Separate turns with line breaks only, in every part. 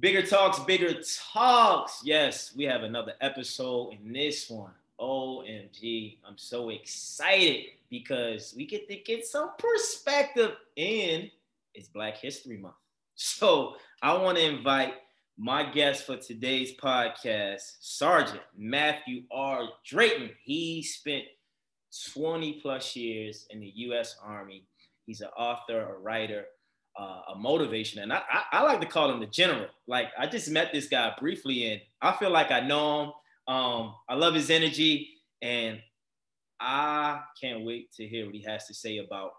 Bigger talks, bigger talks. Yes, we have another episode in this one. OMG, I'm so excited because we get to get some perspective in it's Black History Month. So I want to invite my guest for today's podcast, Sergeant Matthew R. Drayton. He spent 20 plus years in the U.S. Army. He's an author, a writer, uh, a motivation. And I, I, I, like to call him the general. Like I just met this guy briefly and I feel like I know him. Um, I love his energy and I can't wait to hear what he has to say about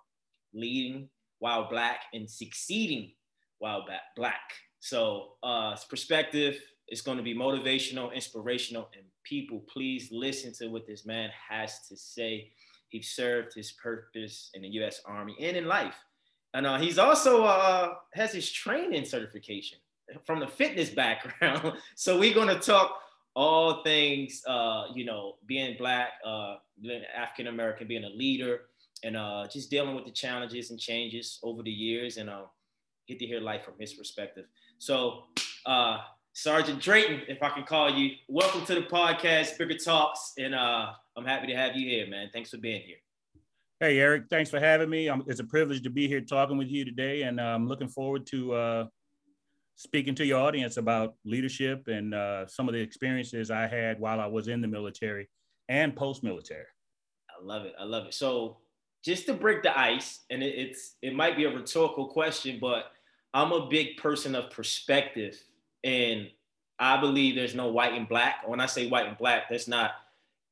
leading while black and succeeding while black. So uh, perspective is going to be motivational, inspirational, and people, please listen to what this man has to say. He served his purpose in the U.S. Army and in life. And uh, he's also uh, has his training certification from the fitness background. so we're going to talk all things, uh, you know, being black, uh, being African American, being a leader, and uh, just dealing with the challenges and changes over the years, and uh, get to hear life from his perspective. So, uh, Sergeant Drayton, if I can call you, welcome to the podcast, Bigger Talks, and uh, I'm happy to have you here, man. Thanks for being here.
Hey, Eric, thanks for having me. Um, it's a privilege to be here talking with you today, and I'm looking forward to uh, speaking to your audience about leadership and uh, some of the experiences I had while I was in the military and post military.
I love it. I love it. So, just to break the ice, and it, it's it might be a rhetorical question, but I'm a big person of perspective, and I believe there's no white and black. When I say white and black, that's not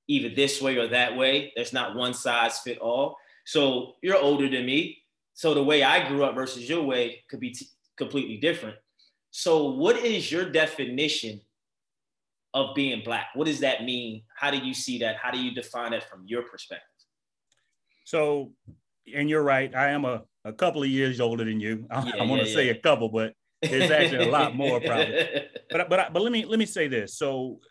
either this way or that way. There's not one size fit all. So you're older than me. So the way I grew up versus your way could be t- completely different. So what is your definition of being black? What does that mean? How do you see that? How do you define it from your perspective?
So, and you're right. I am a, a couple of years older than you. I, yeah, I want to yeah, say yeah. a couple, but it's actually a lot more probably. But but but let me let me say this. So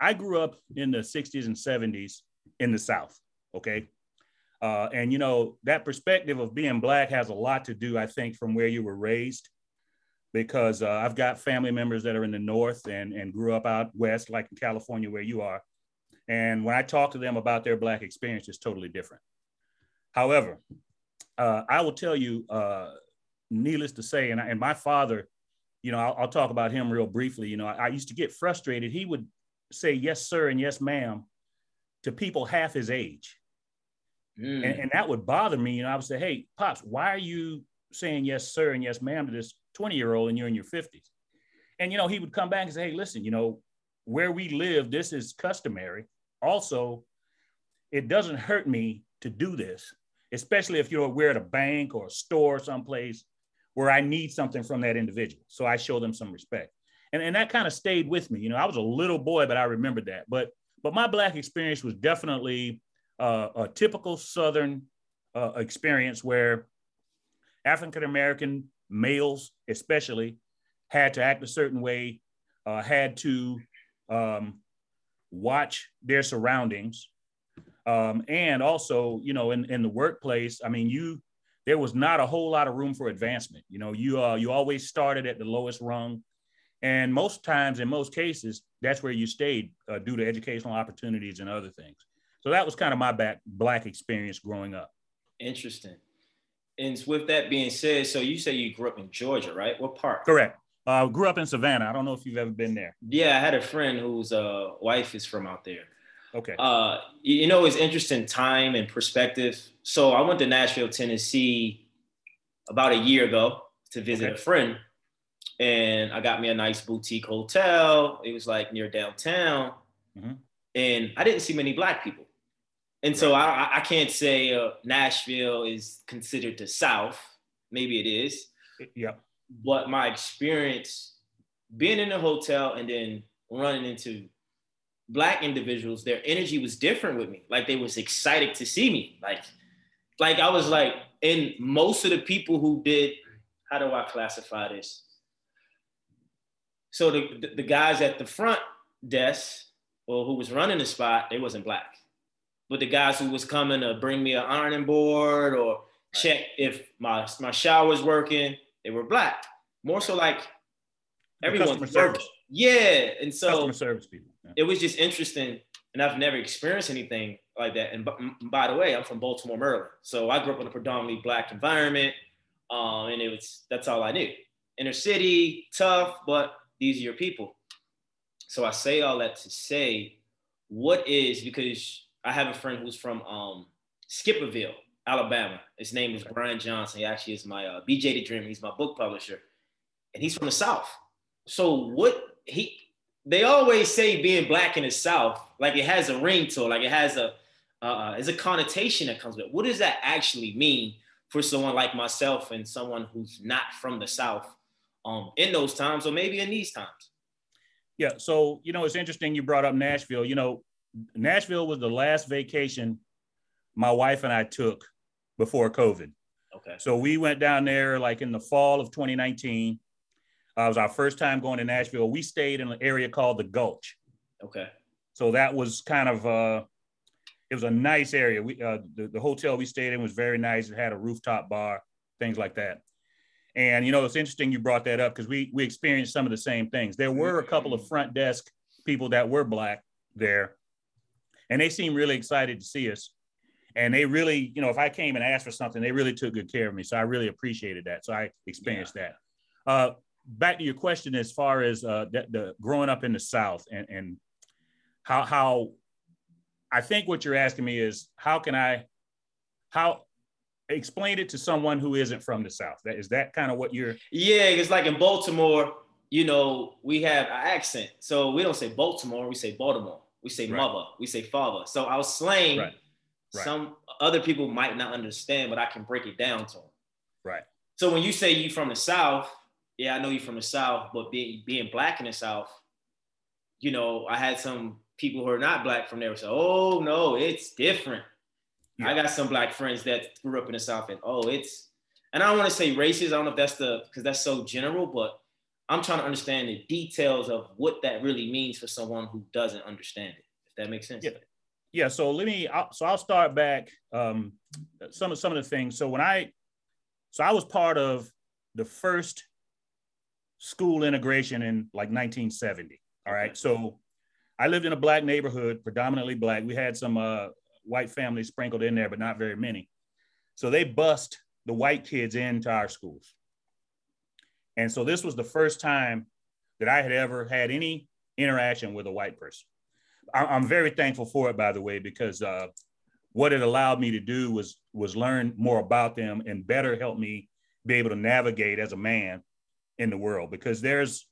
I grew up in the 60s and 70s in the South. Okay. Uh, and you know, that perspective of being black has a lot to do, I think, from where you were raised. Because uh, I've got family members that are in the North and, and grew up out West, like in California, where you are. And when I talk to them about their black experience, it's totally different. However, uh, I will tell you, uh, needless to say, and, I, and my father, you know, I'll, I'll, talk about him real briefly. You know, I, I used to get frustrated. He would say yes, sir, and yes, ma'am to people half his age. Mm. And, and, that would bother me. You know, I would say, hey, Pops, why are you saying yes, sir, and yes, ma'am to this 20 year old and you're in your 50s? And, you know, he would come back and say, hey, listen, you know, where we live, this is customary. Also, it doesn't hurt me to do this, especially if you're we're at a bank or a store someplace where I need something from that individual. So I show them some respect and, and that kind of stayed with me. You know, I was a little boy, but I remembered that. But but my black experience was definitely uh, a typical Southern uh, experience where African American males, especially, had to act a certain way, uh, had to um, watch their surroundings, um, and also, you know, in, in the workplace, I mean, you there was not a whole lot of room for advancement. You know, you uh, you always started at the lowest rung and most times, in most cases, that's where you stayed uh, due to educational opportunities and other things. So that was kind of my back black experience growing up.
Interesting. And with that being said, so you say you grew up in Georgia, right? What part?
Correct. Uh, grew up in Savannah. I don't know if you've ever been there.
Yeah, I had a friend whose uh, wife is from out there.
Okay.
Uh, you know, it's interesting time and perspective. So I went to Nashville, Tennessee about a year ago to visit okay. a friend and I got me a nice boutique hotel. It was like near downtown, mm-hmm. and I didn't see many black people. And so I, I can't say uh, Nashville is considered the South. Maybe it is.
Yeah.
But my experience being in a hotel and then running into black individuals, their energy was different with me. Like they was excited to see me. Like, like I was like, and most of the people who did, how do I classify this? So the, the guys at the front desk or who was running the spot, they wasn't black. But the guys who was coming to bring me an ironing board or check if my my shower was working, they were black. More so like everyone's verbal. Yeah, and so
customer service people. Yeah.
It was just interesting, and I've never experienced anything like that. And by the way, I'm from Baltimore, Maryland, so I grew up in a predominantly black environment, um, and it was that's all I knew. Inner city, tough, but these are your people. So I say all that to say, what is because I have a friend who's from um, Skipperville, Alabama. His name is Brian Johnson. He actually is my uh, BJ the Dream. He's my book publisher, and he's from the South. So what he they always say being black in the South, like it has a ring to it, like it has a uh, it's a connotation that comes with it. What does that actually mean for someone like myself and someone who's not from the South um, in those times or maybe in these times?
Yeah. So, you know, it's interesting you brought up Nashville. You know, Nashville was the last vacation my wife and I took before COVID.
Okay.
So we went down there like in the fall of 2019. Uh, it was our first time going to Nashville. We stayed in an area called the Gulch.
Okay.
So that was kind of uh, it was a nice area. We uh, the, the hotel we stayed in was very nice. It had a rooftop bar, things like that. And you know, it's interesting you brought that up because we we experienced some of the same things. There were a couple of front desk people that were black there, and they seemed really excited to see us. And they really, you know, if I came and asked for something, they really took good care of me. So I really appreciated that. So I experienced yeah. that. Uh, back to your question as far as uh, the, the growing up in the South and, and how how I think what you're asking me is how can I how explain it to someone who isn't from the South. That is that kind of what you're
Yeah, it's like in Baltimore, you know, we have an accent. So we don't say Baltimore, we say Baltimore. We say right. mother, we say father. So our slang, right. Right. some other people might not understand, but I can break it down to them.
Right.
So when you say you from the South, yeah, I know you from the South, but being being black in the South, you know, I had some people who are not black from there say, "Oh no, it's different." Yeah. I got some black friends that grew up in the South, and oh, it's. And I don't want to say racist. I don't know if that's the because that's so general, but I'm trying to understand the details of what that really means for someone who doesn't understand it. If that makes sense.
Yeah. Yeah. So let me. So I'll start back. Um, some of some of the things. So when I, so I was part of the first school integration in like 1970. All right. So I lived in a black neighborhood, predominantly black. We had some uh, white families sprinkled in there, but not very many. So they bust the white kids into our schools. And so this was the first time that I had ever had any interaction with a white person. I'm very thankful for it, by the way, because uh, what it allowed me to do was was learn more about them and better help me be able to navigate as a man in the world. Because there's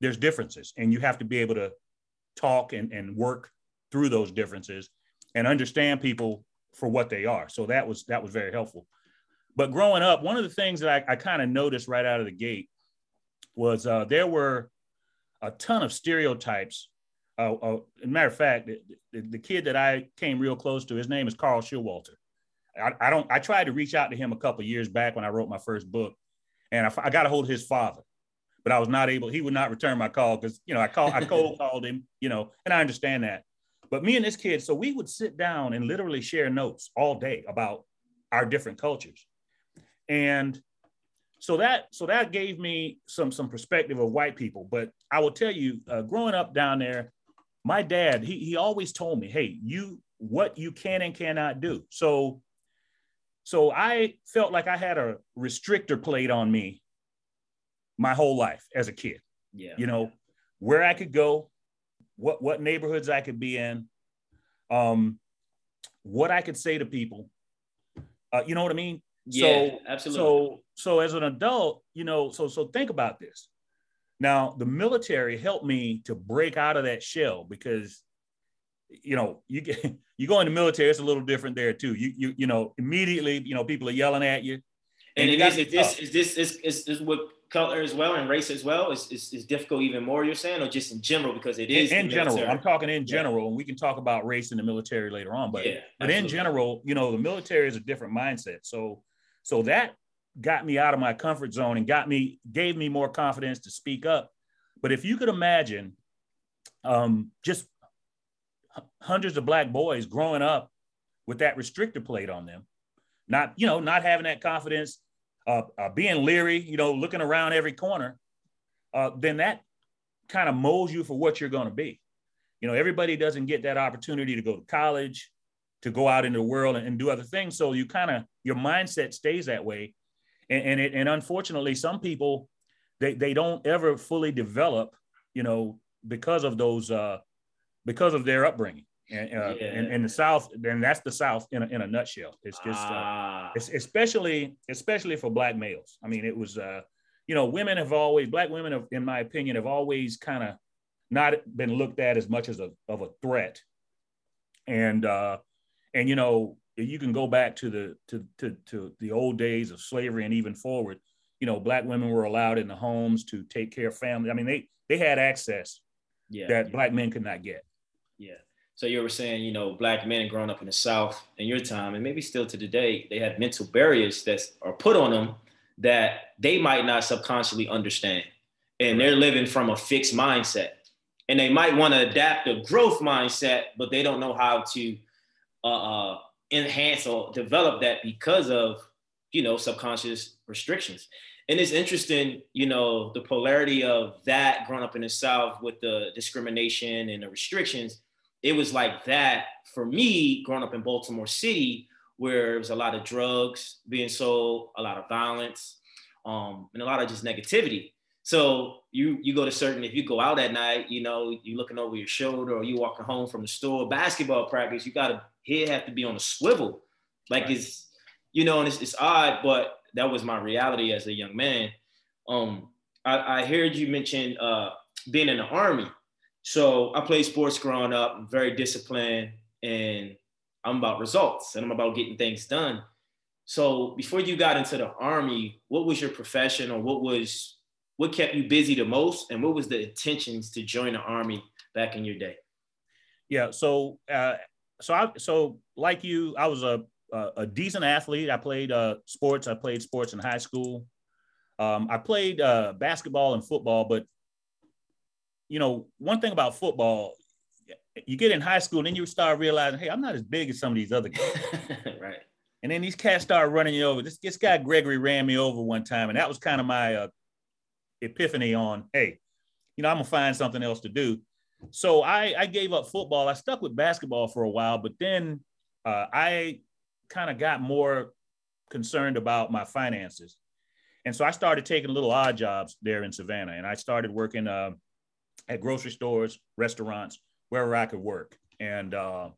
there's differences, and you have to be able to talk and, and work through those differences and understand people for what they are. So that was that was very helpful. But growing up, one of the things that I, I kind of noticed right out of the gate was uh, there were a ton of stereotypes. Uh, uh, as a matter of fact, the, the, the, kid that I came real close to, his name is Carl Showalter. I, I, don't. I tried to reach out to him a couple years back when I wrote my first book, and I, I got a hold of his father but I was not able. He would not return my call because you know I called, I cold called him, you know, and I understand that. But me and this kid, so we would sit down and literally share notes all day about our different cultures, and so that so that gave me some some perspective of white people. But I will tell you, uh, growing up down there, my dad he he always told me, hey, you what you can and cannot do. So so I felt like I had a restrictor plate on me my whole life as a kid.
Yeah.
You know, where I could go, what what neighborhoods I could be in, um, what I could say to people. Uh, you know what I mean?
Yeah, so, absolutely.
So so as an adult, you know, so so think about this. Now, the military helped me to break out of that shell because you know, you get you go in the military, it's a little different there too. You you you know, immediately, you know, people are yelling at you.
And, and it is, is this is this is, is, is what color as well and race as well is, is, is, difficult even more you're saying or just in general because it is
in, in general i'm talking in general yeah. and we can talk about race in the military later on but yeah, but in general you know the military is a different mindset so so that got me out of my comfort zone and got me gave me more confidence to speak up but if you could imagine um, just hundreds of black boys growing up with that restrictor plate on them not you know not having that confidence uh, uh, being leery, you know, looking around every corner, uh, then that kind of molds you for what you're going to be. You know, everybody doesn't get that opportunity to go to college, to go out into the world and, and do other things. So you kind of your mindset stays that way, and and, it, and unfortunately, some people they they don't ever fully develop. You know, because of those uh, because of their upbringing. And, uh, yeah. in, in, the South, then that's the South in a, in a nutshell. It's just, uh, ah. it's especially, especially for black males. I mean, it was, uh, you know, women have always, black women, have, in my opinion, have always kind of not been looked at as much as a, of a threat. And, uh, and, you know, you can go back to the, to, to, to the old days of slavery and even forward, you know, black women were allowed in the homes to take care of family. I mean, they, they had access yeah, that yeah. black men could not get.
Yeah. So you were saying, you know, black men growing up in the South in your time, and maybe still to today, they have mental barriers that are put on them that they might not subconsciously understand. And they're living from a fixed mindset. And they might want to adapt a growth mindset, but they don't know how to uh, uh, enhance or develop that because of, you know, subconscious restrictions and it's interesting, you know, the polarity of that growing up in the South with the discrimination and the restrictions. It was like that for me growing up in Baltimore City, where it was a lot of drugs being sold, a lot of violence, um, and a lot of just negativity. So you you go to certain if you go out at night, you know, you're looking over your shoulder or you walking home from the store, basketball practice, you gotta head have to be on a swivel. Like right. it's you know, and it's, it's odd, but that was my reality as a young man. Um, I, I heard you mention uh, being in the army. So I played sports growing up, I'm very disciplined, and I'm about results and I'm about getting things done. So before you got into the army, what was your profession or what was what kept you busy the most and what was the intentions to join the army back in your day?
Yeah, so uh, so I so like you, I was a a decent athlete. I played uh, sports. I played sports in high school. Um, I played uh, basketball and football, but you know, one thing about football, you get in high school and then you start realizing, hey, I'm not as big as some of these other guys.
right.
And then these cats start running you over. This, this guy Gregory ran me over one time, and that was kind of my uh, epiphany on, hey, you know, I'm gonna find something else to do. So I, I gave up football. I stuck with basketball for a while, but then uh, I kind of got more concerned about my finances. And so I started taking little odd jobs there in Savannah. And I started working uh, at grocery stores, restaurants, wherever I could work. And uh,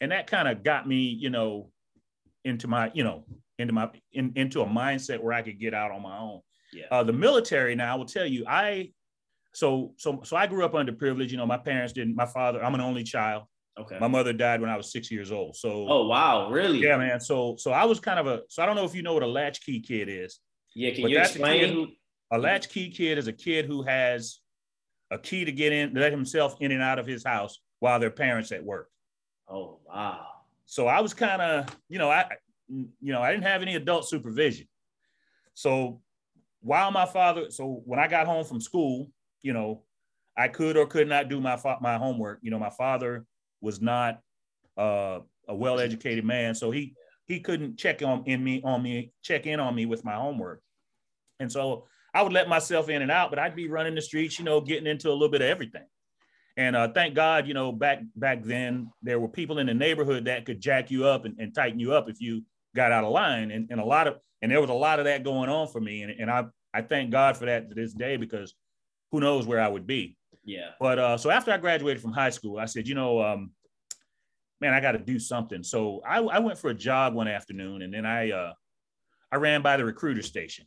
and that kind of got me, you know, into my, you know, into my in, into a mindset where I could get out on my own. Yeah. Uh, the military now, I will tell you, I so so so I grew up underprivileged. You know, my parents didn't. My father, I'm an only child. Okay. My mother died when I was six years old. So.
Oh wow! Really?
Yeah, man. So so I was kind of a. So I don't know if you know what a latchkey kid is.
Yeah. Can you explain?
A, who, a latchkey kid is a kid who has a key to get in, let himself in and out of his house while their parents at work.
Oh wow!
So I was kind of, you know, I, you know, I didn't have any adult supervision. So while my father, so when I got home from school, you know, I could or could not do my my homework. You know, my father was not uh, a well-educated man, so he he couldn't check on in me on me check in on me with my homework, and so I would let myself in and out, but I'd be running the streets, you know, getting into a little bit of everything. And uh, thank God, you know, back back then there were people in the neighborhood that could jack you up and, and tighten you up if you got out of line, and, and a lot of and there was a lot of that going on for me, and, and I I thank God for that to this day because who knows where I would be.
Yeah.
But uh, so after I graduated from high school, I said, you know, um, man, I got to do something. So I, I, went for a jog one afternoon, and then I uh, I ran by the recruiter station,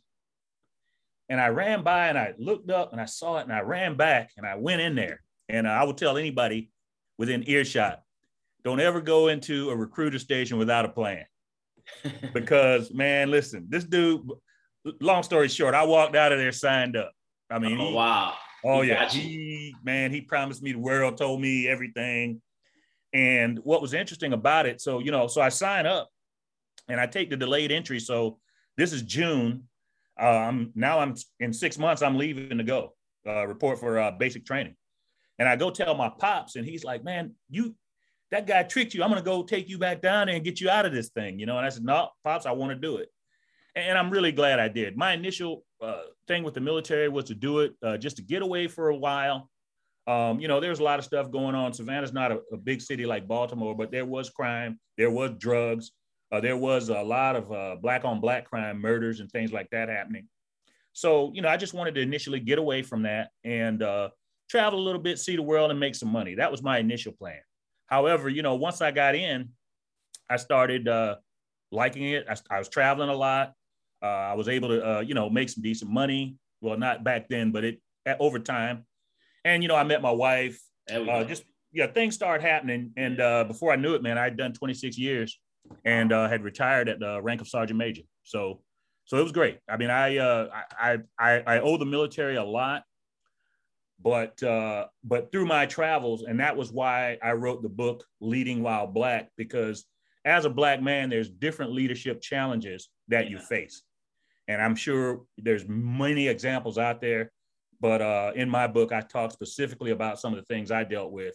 and I ran by and I looked up and I saw it, and I ran back and I went in there. And uh, I would tell anybody within earshot, don't ever go into a recruiter station without a plan, because man, listen, this dude. Long story short, I walked out of there signed up. I mean,
oh, he, wow
Oh he yeah, he man, he promised me the world, told me everything. And what was interesting about it, so you know, so I sign up and I take the delayed entry. So this is June. Um, now I'm in six months. I'm leaving to go uh, report for uh, basic training, and I go tell my pops, and he's like, "Man, you that guy tricked you. I'm gonna go take you back down there and get you out of this thing, you know." And I said, "No, pops, I want to do it." and I'm really glad I did. My initial uh, thing with the military was to do it uh, just to get away for a while. Um, you know, there's a lot of stuff going on. Savannah's not a, a, big city like Baltimore, but there was crime, there was drugs, uh, there was a lot of uh, black on black crime, murders, and things like that happening. So, you know, I just wanted to initially get away from that and uh, travel a little bit, see the world, and make some money. That was my initial plan. However, you know, once I got in, I started uh, liking it. I, I, was traveling a lot. Uh, I was able to, uh, you know, make some decent money. Well, not back then, but it over time. And you know, I met my wife. Uh, just yeah, things started happening. And uh, before I knew it, man, I had done 26 years and uh, had retired at the rank of sergeant major. So, so it was great. I mean, I I I I owe the military a lot but uh, but through my travels, and that was why I wrote the book Leading While Black, because as a black man, there's different leadership challenges that you face, and I'm sure there's many examples out there. But uh, in my book, I talk specifically about some of the things I dealt with,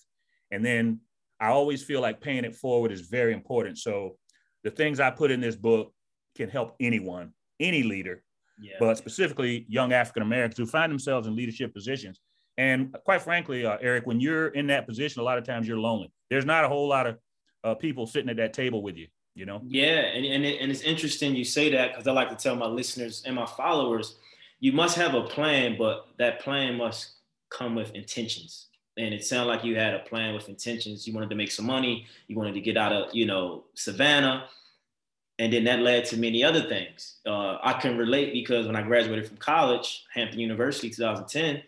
and then I always feel like paying it forward is very important. So the things I put in this book can help anyone, any leader, yeah. but specifically young African Americans who find themselves in leadership positions and quite frankly, uh, Eric, when you're in that position, a lot of times you're lonely. There's not a whole lot of uh, people sitting at that table with you, you know?
Yeah. And, and, it, and it's interesting you say that because I like to tell my listeners and my followers, you must have a plan, but that plan must come with intentions. And it sounded like you had a plan with intentions. You wanted to make some money. You wanted to get out of, you know, Savannah. And then that led to many other things. Uh, I can relate because when I graduated from college, Hampton University, 2010,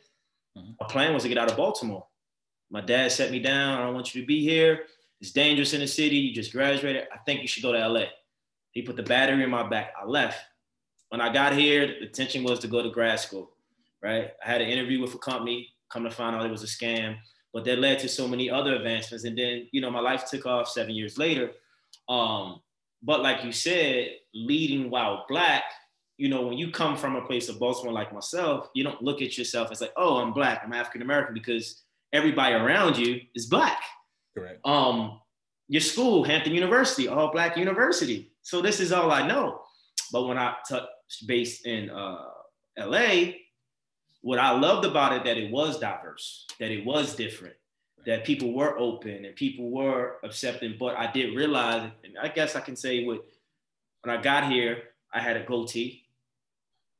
Mm-hmm. My plan was to get out of Baltimore. My dad set me down. I don't want you to be here. It's dangerous in the city. You just graduated. I think you should go to LA. He put the battery in my back. I left. When I got here, the intention was to go to grad school, right? I had an interview with a company. Come to find out it was a scam, but that led to so many other advancements. And then, you know, my life took off seven years later. Um, but like you said, leading while black you know, when you come from a place of Baltimore like myself, you don't look at yourself as like, oh, I'm black, I'm African American, because everybody around you is black.
Correct.
Um, your school, Hampton University, all black university. So this is all I know. But when I touched base in uh, LA, what I loved about it that it was diverse, that it was different, that people were open and people were accepting. But I did realize, and I guess I can say what when I got here, I had a goatee.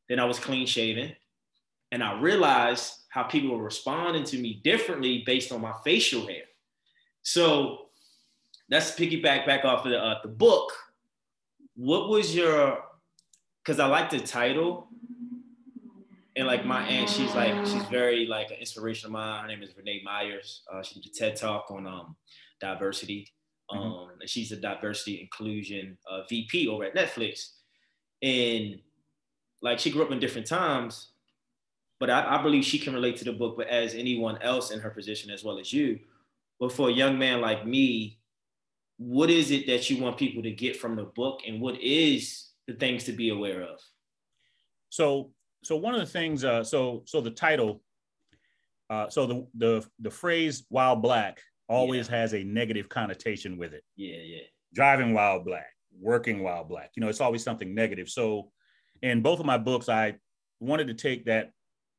Then I was clean shaven. And I realized how people were responding to me differently based on my facial hair. So that's piggyback back off of the, uh, the book. What was your, because I like the title. And like my aunt, she's like, she's very like an inspiration of mine. Her name is Renee Myers. Uh, she did a TED talk on um, diversity. Mm-hmm. Um, mm-hmm. and she's a diversity inclusion uh, VP over at Netflix. And like she grew up in different times, but I, I believe she can relate to the book, but as anyone else in her position as well as you. But for a young man like me, what is it that you want people to get from the book and what is the things to be aware of?
So, so one of the things, uh, so, so the title, uh, so the, the, the phrase while black always yeah. has a negative connotation with it.
Yeah. Yeah.
Driving while black, working while black, you know, it's always something negative. So in both of my books, I wanted to take that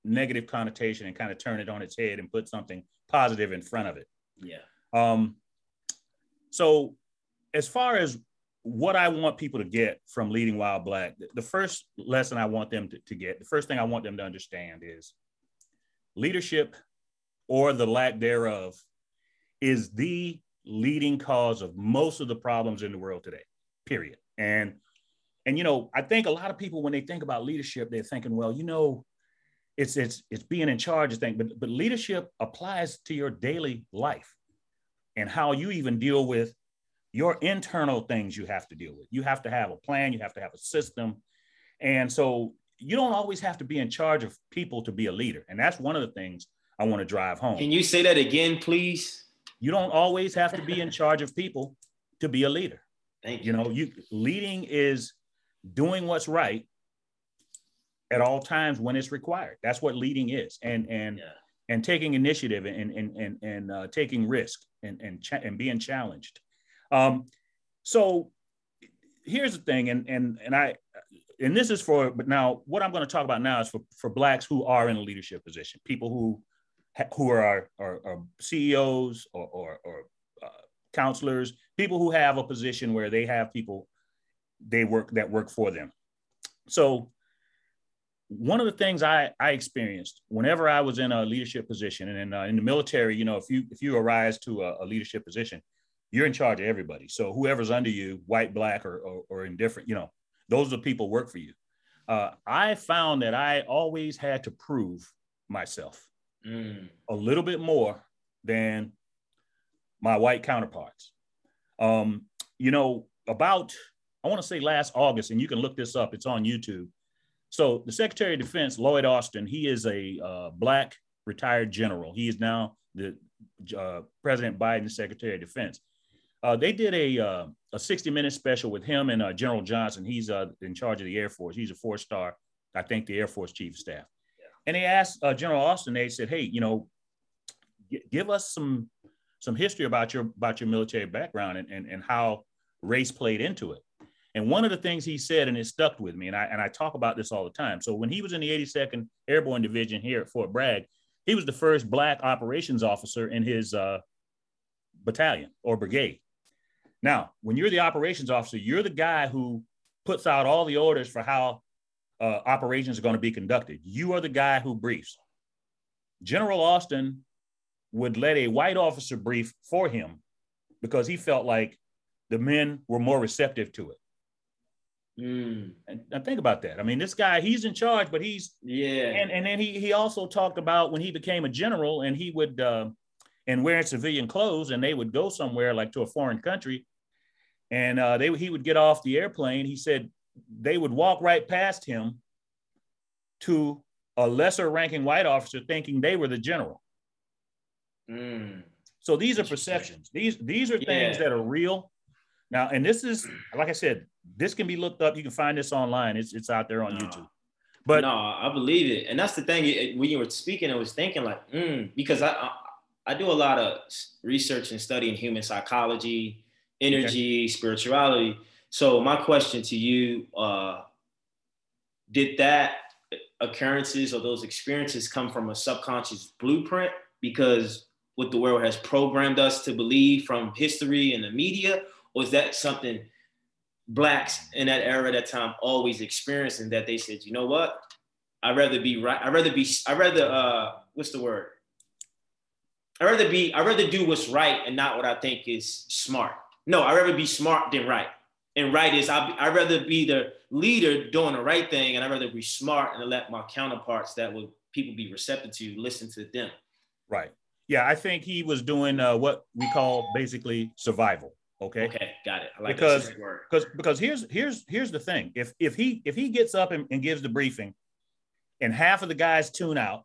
negative connotation and kind of turn it on its head and put something positive in front of it.
Yeah.
Um, so, as far as what I want people to get from leading while black, the first lesson I want them to, to get, the first thing I want them to understand is leadership or the lack thereof is the leading cause of most of the problems in the world today, period. And and you know, I think a lot of people when they think about leadership, they're thinking, well, you know, it's it's it's being in charge of things, but but leadership applies to your daily life and how you even deal with your internal things you have to deal with. You have to have a plan, you have to have a system. And so you don't always have to be in charge of people to be a leader. And that's one of the things I want to drive home.
Can you say that again, please?
You don't always have to be in charge of people to be a leader.
Thank
you. You know, you leading is doing what's right at all times when it's required. That's what leading is, and and yeah. and taking initiative and and and and uh, taking risk and and ch- and being challenged. Um, so here's the thing, and and and I and this is for but now what I'm going to talk about now is for for blacks who are in a leadership position, people who who are are, are CEOs or or, or uh, counselors, people who have a position where they have people they work that work for them. So one of the things I, I experienced whenever I was in a leadership position and in, uh, in the military, you know, if you if you arise to a, a, leadership position, you're in charge of everybody. So whoever's under you, white, black, or, or, or indifferent, you know, those are the people work for you. Uh, I found that I always had to prove myself mm. a little bit more than my white counterparts. Um, you know, about I want to say last August, and you can look this up. It's on YouTube. So the Secretary of Defense, Lloyd Austin, he is a uh, black retired general. He is now the uh, President Biden's Secretary of Defense. Uh, they did a uh, a 60 minute special with him and uh, General Johnson. He's uh, in charge of the Air Force. He's a four star, I think, the Air Force Chief of Staff. Yeah. And they asked General Austin. They said, "Hey, you know, g- give us some some history about your about your military background and, and and how race played into it." And one of the things he said, and it stuck with me, and I, and I talk about this all the time. So when he was in the 82nd Airborne Division here at Fort Bragg, he was the first Black operations officer in his uh, battalion or brigade. Now, when you're the operations officer, you're the guy who puts out all the orders for how uh, operations are going to be conducted. You are the guy who briefs. General Austin would let a white officer brief for him because he felt like the men were more receptive to it. Mm. And, and, think about that. I mean, this guy, he's in charge, but he's
yeah.
And and then he he also talked about when he became a general and he would uh, and wearing civilian clothes and they would go somewhere like to a foreign country, and uh, they he would get off the airplane. He said they would walk right past him to a lesser ranking white officer, thinking they were the general. Mm. So these are perceptions. These these are things yeah. that are real. Now, and this is like I said, this can be looked up. You can find this online. It's it's out there on no. YouTube.
But no, I believe it, and that's the thing. When you were speaking, I was thinking like, mm, because I, I, I do a lot of research and study in human psychology, energy, okay. spirituality. So my question to you, uh, did that occurrences or those experiences come from a subconscious blueprint? Because what the world has programmed us to believe from history and the media, or is that something blacks in that era, that time, always experiencing that they said, you know what? I'd rather be right. I'd rather be, I'd rather, uh, what's the word? I'd rather be, I'd rather do what's right and not what I think is smart. No, I'd rather be smart than right. And right is, I'd, I'd rather be the leader doing the right thing and I'd rather be smart and let my counterparts that would people be receptive to listen to them.
Right. Yeah, I think he was doing uh, what we call basically survival. Okay.
Okay, got it.
I like because because because here's here's here's the thing. If if he if he gets up and, and gives the briefing, and half of the guys tune out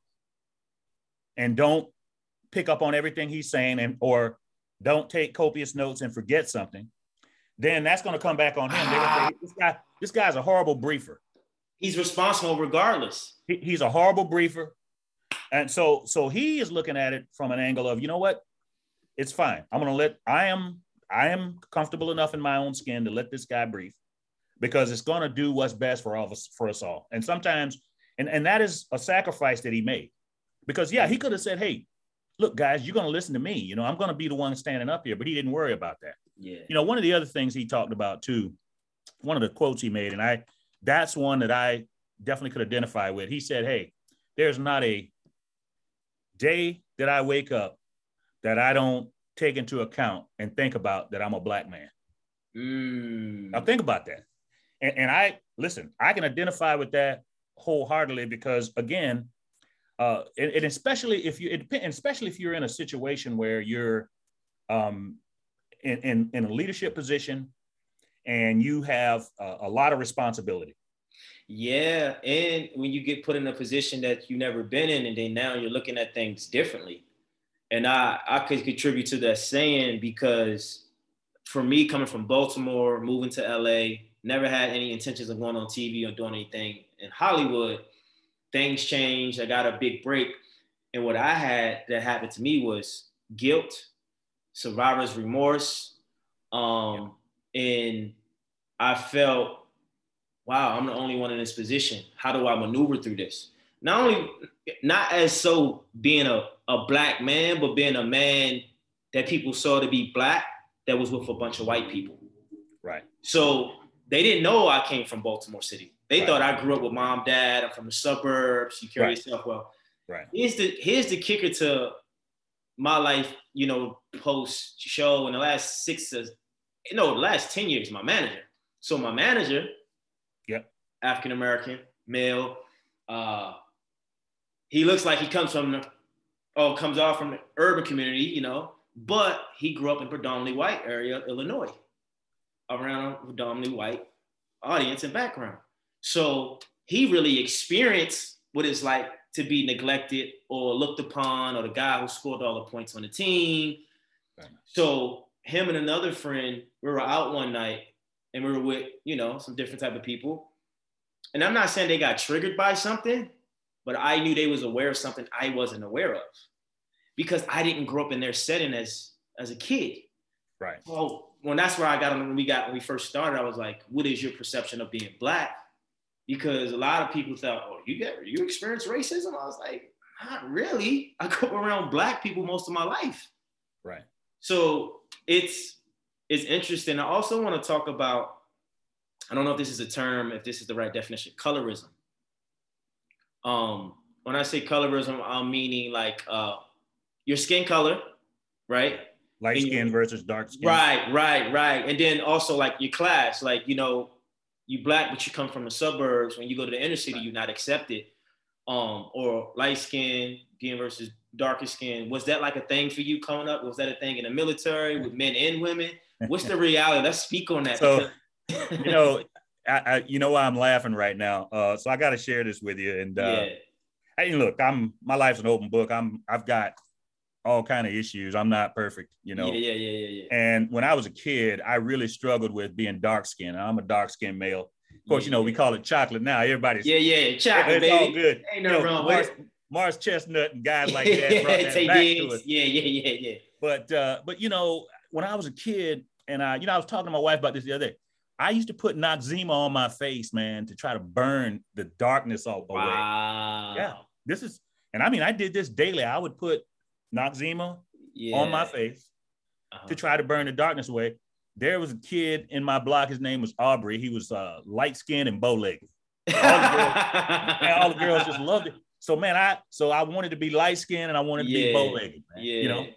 and don't pick up on everything he's saying and or don't take copious notes and forget something, then that's going to come back on him. Say, ah. this guy this guy's a horrible briefer.
He's responsible regardless.
He, he's a horrible briefer. And so so he is looking at it from an angle of, you know what? It's fine. I'm going to let I am I am comfortable enough in my own skin to let this guy brief because it's going to do what's best for all of us, for us all. And sometimes, and, and that is a sacrifice that he made because yeah, he could have said, Hey, look guys, you're going to listen to me. You know, I'm going to be the one standing up here, but he didn't worry about that.
Yeah.
You know, one of the other things he talked about too, one of the quotes he made, and I, that's one that I definitely could identify with. He said, Hey, there's not a day that I wake up that I don't take into account and think about that I'm a black man. Mm. Now think about that. And, and, I listen, I can identify with that wholeheartedly because again, uh, and, and especially if you, it especially if you're in a situation where you're um, in, in, in a leadership position and you have a, a lot of responsibility.
Yeah, and when you get put in a position that you've never been in, and then now you're looking at things differently and I I could contribute to that saying because for me coming from Baltimore, moving to LA, never had any intentions of going on TV or doing anything in Hollywood. Things changed. I got a big break, and what I had that happened to me was guilt, survivor's remorse, um, and I felt, wow, I'm the only one in this position. How do I maneuver through this? Not only, not as so being a, a black man, but being a man that people saw to be black that was with a bunch of white people.
Right.
So they didn't know I came from Baltimore City. They right. thought I grew up with mom, dad. I'm from the suburbs. You carry right. yourself well.
Right.
Here's the here's the kicker to my life. You know, post show in the last six to no, the last ten years. My manager. So my manager.
Yep.
African American male. Uh, he looks like he comes from oh, comes off from the urban community, you know, but he grew up in predominantly white area, of Illinois, around a predominantly white audience and background. So he really experienced what it's like to be neglected or looked upon, or the guy who scored all the points on the team. Right. So him and another friend, we were out one night and we were with, you know, some different type of people. And I'm not saying they got triggered by something, but I knew they was aware of something I wasn't aware of because I didn't grow up in their setting as as a kid.
Right.
So when that's where I got when we got when we first started, I was like, what is your perception of being black? Because a lot of people thought, oh, you get you experience racism. I was like, not really. I grew up around black people most of my life.
Right.
So it's it's interesting. I also want to talk about, I don't know if this is a term, if this is the right definition, colorism. Um, when I say colorism, I'm meaning like uh, your skin color, right?
Light skin versus dark skin.
Right, right, right. And then also like your class, like you know, you black, but you come from the suburbs. When you go to the inner city, you're not accepted. Um, or light skin being versus darker skin. Was that like a thing for you coming up? Was that a thing in the military with men and women? What's the reality? Let's speak on that.
So, you know, I, I, you know why I'm laughing right now. Uh, so I got to share this with you. And uh, yeah. hey, look, I'm my life's an open book. I'm I've got all kind of issues. I'm not perfect, you know.
Yeah, yeah, yeah, yeah, yeah.
And when I was a kid, I really struggled with being dark skinned. I'm a dark skinned male. Of course, yeah, you know, yeah. we call it chocolate now. Everybody's
yeah, yeah, chocolate,
it's
baby.
all good.
Ain't no you know, wrong Mars,
with it. Morris Chestnut and guys like that brought that back to us.
Yeah, yeah, yeah, yeah.
But uh, but you know, when I was a kid, and I, you know, I was talking to my wife about this the other day. I used to put Noxzema on my face, man, to try to burn the darkness all away.
Wow.
Yeah. This is, and I mean, I did this daily. I would put Noxzema yeah. on my face uh-huh. to try to burn the darkness away. There was a kid in my block. His name was Aubrey. He was uh, light skinned and bow legged. All, all, the girls just loved it. So man, I so I wanted to be light skinned and I wanted to yeah. be bow legged. Yeah. You know,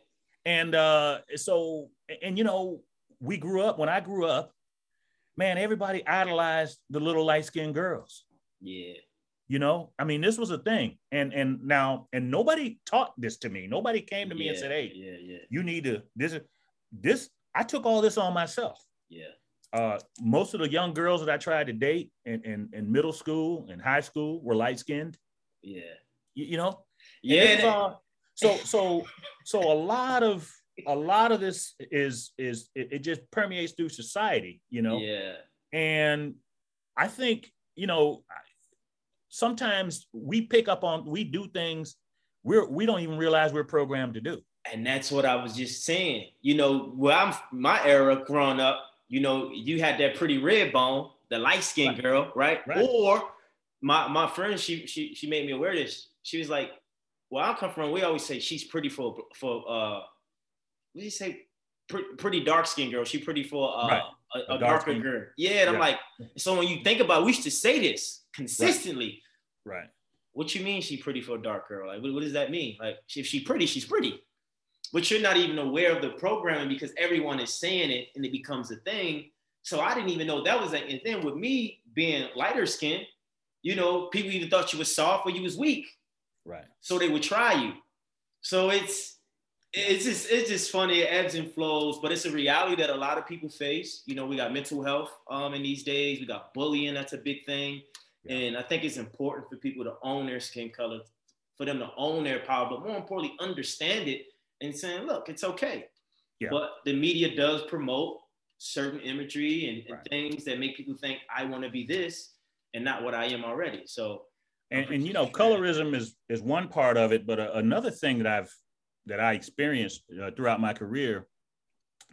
and uh, so and you know we grew up when I grew up man, everybody idolized the little light skinned girls.
Yeah.
You know, I mean, this was a thing. And and now, and nobody taught this to me. Nobody came to me
yeah,
and said, Hey,
yeah, yeah.
you need to this is this I took all this on myself.
Yeah.
Uh, most of the young girls that I tried to date in, in, in middle school and high school were light skinned.
Yeah.
You, you know?
Yeah.
Uh, so so so a lot of a lot of this is is it, it, just permeates through society, you know.
Yeah.
And I think you know sometimes we pick up on we do things we're we don't even realize we're programmed to do.
And that's what I was just saying. You know, where I'm my era growing up, you know, you had that pretty red bone, the light skinned right. girl, right? right? Or my my friend, she she she made me aware of this. She was like, "Well, I come from. We always say she's pretty for for uh what did you say? Pretty, pretty dark skinned girl. She pretty for uh, right. a, a, a, darker girl. Yeah, and yeah. I'm like, so when you think about, it, we used to say this consistently.
Right. right.
What you mean she pretty for a dark girl? Like, what, what does that mean? Like, if she pretty, she's pretty. But you're not even aware of the programming because everyone is saying it and it becomes a thing. So I didn't even know that was a and then with me being lighter skinned, you know, people even thought you was soft or you was weak.
Right.
So they would try you. So it's it's just it's just funny. It ebbs and flows, but it's a reality that a lot of people face. You know, we got mental health um in these days. We got bullying. That's a big thing, yeah. and I think it's important for people to own their skin color, for them to own their power, but more importantly, understand it and saying, look, it's okay. Yeah. But the media does promote certain imagery and, and right. things that make people think I want to be this and not what I am already. So.
And, and you know, colorism is is one part of it, but uh, another thing that I've that I experienced uh, throughout my career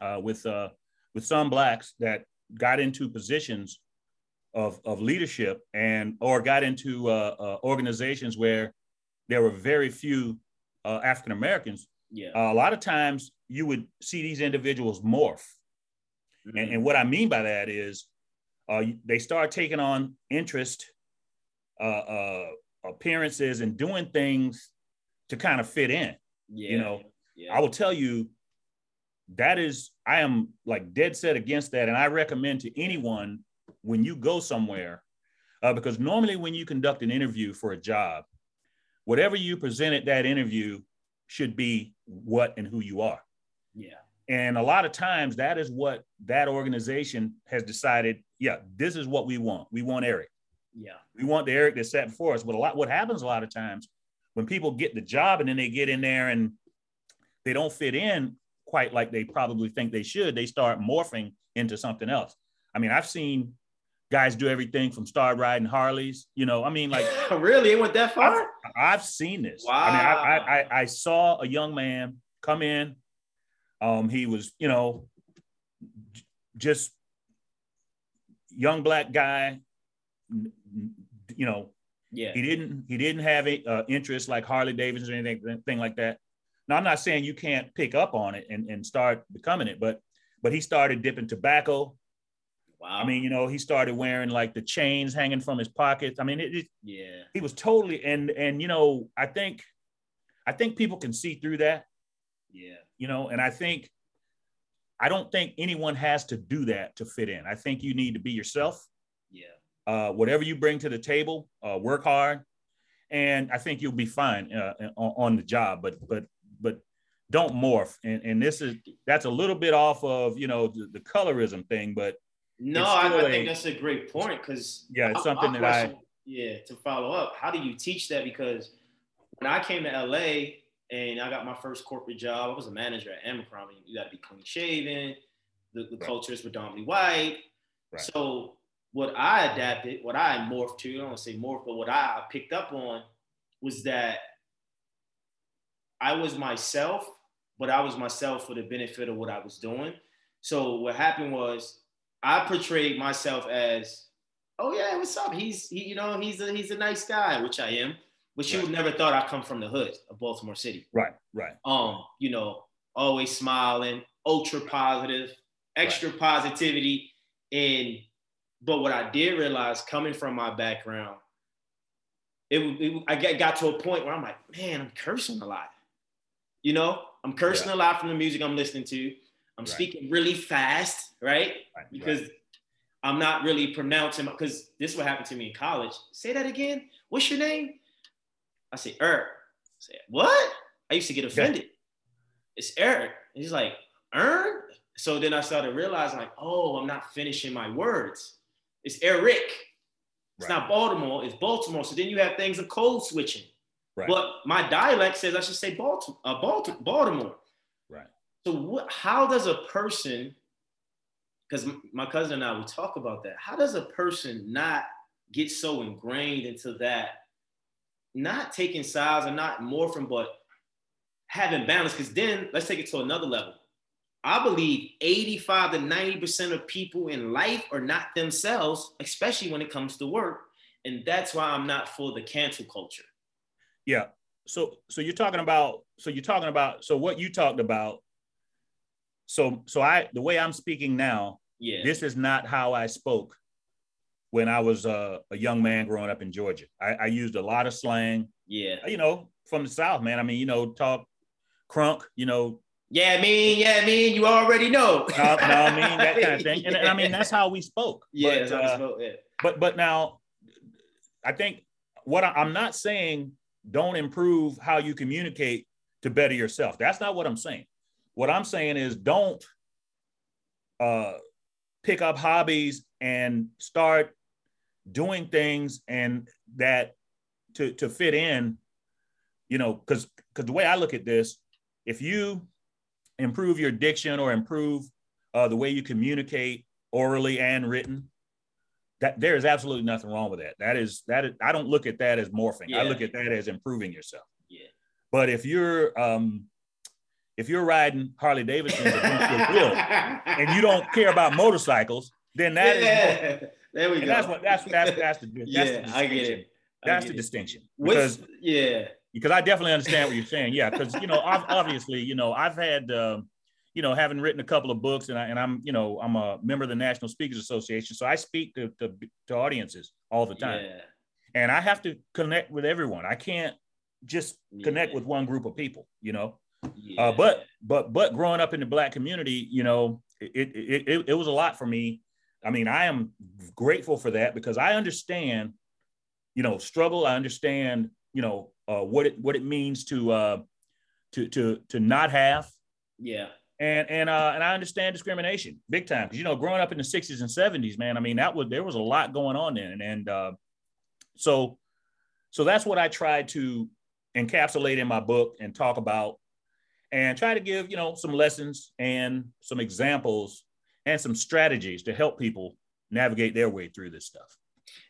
uh, with uh, with some blacks that got into positions of, of leadership and or got into uh, uh, organizations where there were very few uh, African Americans,
yeah.
a lot of times you would see these individuals morph. Mm-hmm. And, and, what I mean by that is uh, they start taking on interest, uh, uh, appearances, and doing things to kind of fit in. Yeah. You know, yeah. I will tell you that is, I am like dead set against that. And I recommend to anyone when you go somewhere, uh, because normally when you conduct an interview for a job, whatever you present at that interview should be what and who you are.
Yeah.
And a lot of times that is what that organization has decided. Yeah, this is what we want. We want Eric.
Yeah.
We want the Eric that sat before us. But a lot what happens a lot of times when people get the job and then they get in there and they don't fit in quite like they probably think they should, they start morphing into something else. I mean, I've seen guys do everything from start riding Harleys. You know, I mean, like
really, it went that far.
I've, I've seen this.
Wow. I
mean, I, I, I saw a young man come in. Um, he was, you know, j- just young black guy. You know,
yeah.
He didn't. He didn't have a uh, interest like Harley Davidson or anything, anything like that. Now, I'm not saying you can't pick up on it and, and start becoming it, but but he started dipping tobacco Wow. I mean, you know, he started wearing like the chains hanging from his pockets. I mean, it, it,
yeah,
he was totally and and you know, I think I think people can see through that.
Yeah.
You know, and I think I don't think anyone has to do that to fit in. I think you need to be yourself.
Yeah.
Uh, whatever you bring to the table, uh, work hard, and I think you'll be fine uh, on, on the job. But but but don't morph. And and this is that's a little bit off of you know the, the colorism thing, but
no, I, I, think that's a great point because
yeah, it's something that question, I
yeah to follow up. How do you teach that? Because when I came to LA and I got my first corporate job, I was a manager at Abercrombie. You got to be clean shaven. The, the right. culture is predominantly white. Right. So what I adapted, what I morphed to, I don't want to say morph, but what I picked up on was that I was myself, but I was myself for the benefit of what I was doing. So what happened was I portrayed myself as, oh yeah, what's up? He's he, you know, he's a he's a nice guy, which I am. But you would never thought I come from the hood of Baltimore City.
Right, right.
Um, you know, always smiling, ultra positive, extra right. positivity. And but what I did realize coming from my background, it, it I got to a point where I'm like, man, I'm cursing a lot. You know, I'm cursing yeah. a lot from the music I'm listening to. I'm right. speaking really fast, right? right because right. I'm not really pronouncing because this is what happened to me in college. Say that again. What's your name? I say Eric. I say what? I used to get offended. Yeah. It's Eric. And he's like, Ern? So then I started realizing, like, oh, I'm not finishing my words. It's Eric. It's not Baltimore, it's Baltimore. So then you have things of code switching. Right. But my dialect says I should say Baltimore. Uh, Baltimore. Right. So what, how does a person, because my cousin and I, we talk about that. How does a person not get so ingrained into that, not taking sides and not morphing, but having balance? Because then let's take it to another level. I believe 85 to 90% of people in life are not themselves, especially when it comes to work. And that's why I'm not for the cancel culture.
Yeah. So so you're talking about so you're talking about so what you talked about so so I the way I'm speaking now,
yeah,
this is not how I spoke when I was uh, a young man growing up in Georgia. I, I, used a lot of slang.
Yeah,
you know, from the South, man. I mean, you know, talk crunk, you know.
Yeah, I mean, yeah, I mean, you already know.
no, no, I mean that kind of thing, and, and, I mean that's how we spoke.
Yeah, but, uh, spoke, yeah.
but but now, I think what I, I'm not saying don't improve how you communicate to better yourself. That's not what I'm saying. What I'm saying is don't uh, pick up hobbies and start doing things and that to, to fit in, you know, because because the way I look at this, if you improve your diction or improve uh, the way you communicate orally and written, that there is absolutely nothing wrong with that. That is that is, I don't look at that as morphing. Yeah. I look at that as improving yourself.
Yeah.
But if you're um, if you're riding Harley Davidson and you don't care about motorcycles, then that
yeah. Is, there we go.
That's what that's that's that's the that's
yeah. The I get it.
I that's get the it. distinction.
Because Which, yeah.
Because I definitely understand what you're saying. Yeah, because you know, obviously, you know, I've had. Um, you know, having written a couple of books, and I and I'm, you know, I'm a member of the National Speakers Association, so I speak to to, to audiences all the time, yeah. and I have to connect with everyone. I can't just connect with one group of people, you know. Yeah. Uh, but but but growing up in the black community, you know, it, it it it was a lot for me. I mean, I am grateful for that because I understand, you know, struggle. I understand, you know, uh, what it what it means to uh, to to to not have.
Yeah
and and uh, and I understand discrimination big time because you know growing up in the 60s and 70s, man, I mean that was there was a lot going on then, and, and uh, so so that's what I tried to encapsulate in my book and talk about, and try to give you know some lessons and some examples and some strategies to help people navigate their way through this stuff.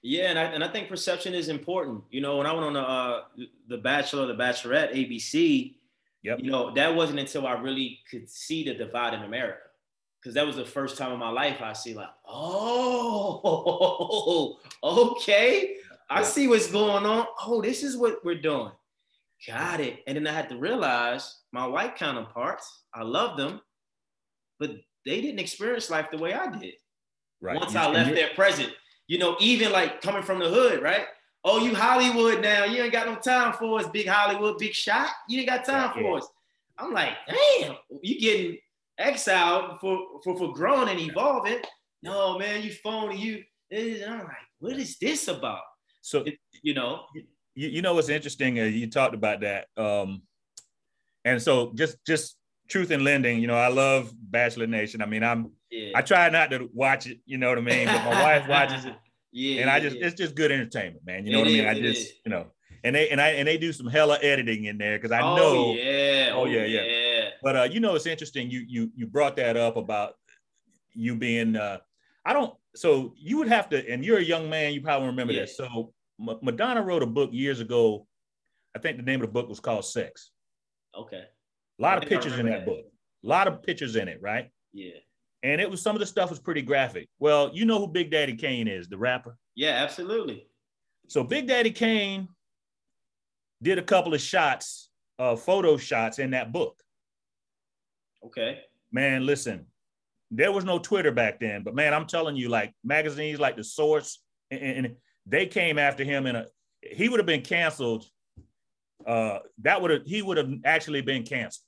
Yeah, and I, and I think perception is important. You know, when I went on the uh, the Bachelor, the Bachelorette, ABC, Yep. You know, that wasn't until I really could see the divide in America. Because that was the first time in my life I see like, oh, okay. I see what's going on. Oh, this is what we're doing. Got it. And then I had to realize my white counterparts, I love them, but they didn't experience life the way I did. Right. Once you, I left their present, you know, even like coming from the hood, right? Oh, you Hollywood now. You ain't got no time for us, big Hollywood, big shot. You ain't got time yeah, for us. I'm like, damn, you getting exiled for, for, for growing and evolving. No, man, you phony. You, I'm like, what is this about?
So, it,
you know,
you, you know what's interesting? Uh, you talked about that. Um, and so just, just truth in lending, you know, I love Bachelor Nation. I mean, I'm, yeah. I try not to watch it, you know what I mean? But my wife watches it. Yeah. And I just yeah. it's just good entertainment, man. You know it what I mean? I just, is. you know, and they and I and they do some hella editing in there because I oh, know
yeah.
Oh, yeah, yeah, yeah. But uh, you know, it's interesting. You you you brought that up about you being uh I don't so you would have to, and you're a young man, you probably remember yeah. this. So M- Madonna wrote a book years ago. I think the name of the book was called Sex.
Okay.
A lot of pictures in that, that book. A lot of pictures in it, right?
Yeah
and it was some of the stuff was pretty graphic. Well, you know who Big Daddy Kane is, the rapper.
Yeah, absolutely.
So Big Daddy Kane did a couple of shots, uh, photo shots in that book.
Okay.
Man, listen, there was no Twitter back then, but man, I'm telling you, like magazines like The Source, and, and they came after him in a. He would have been canceled. Uh, that would have he would have actually been canceled.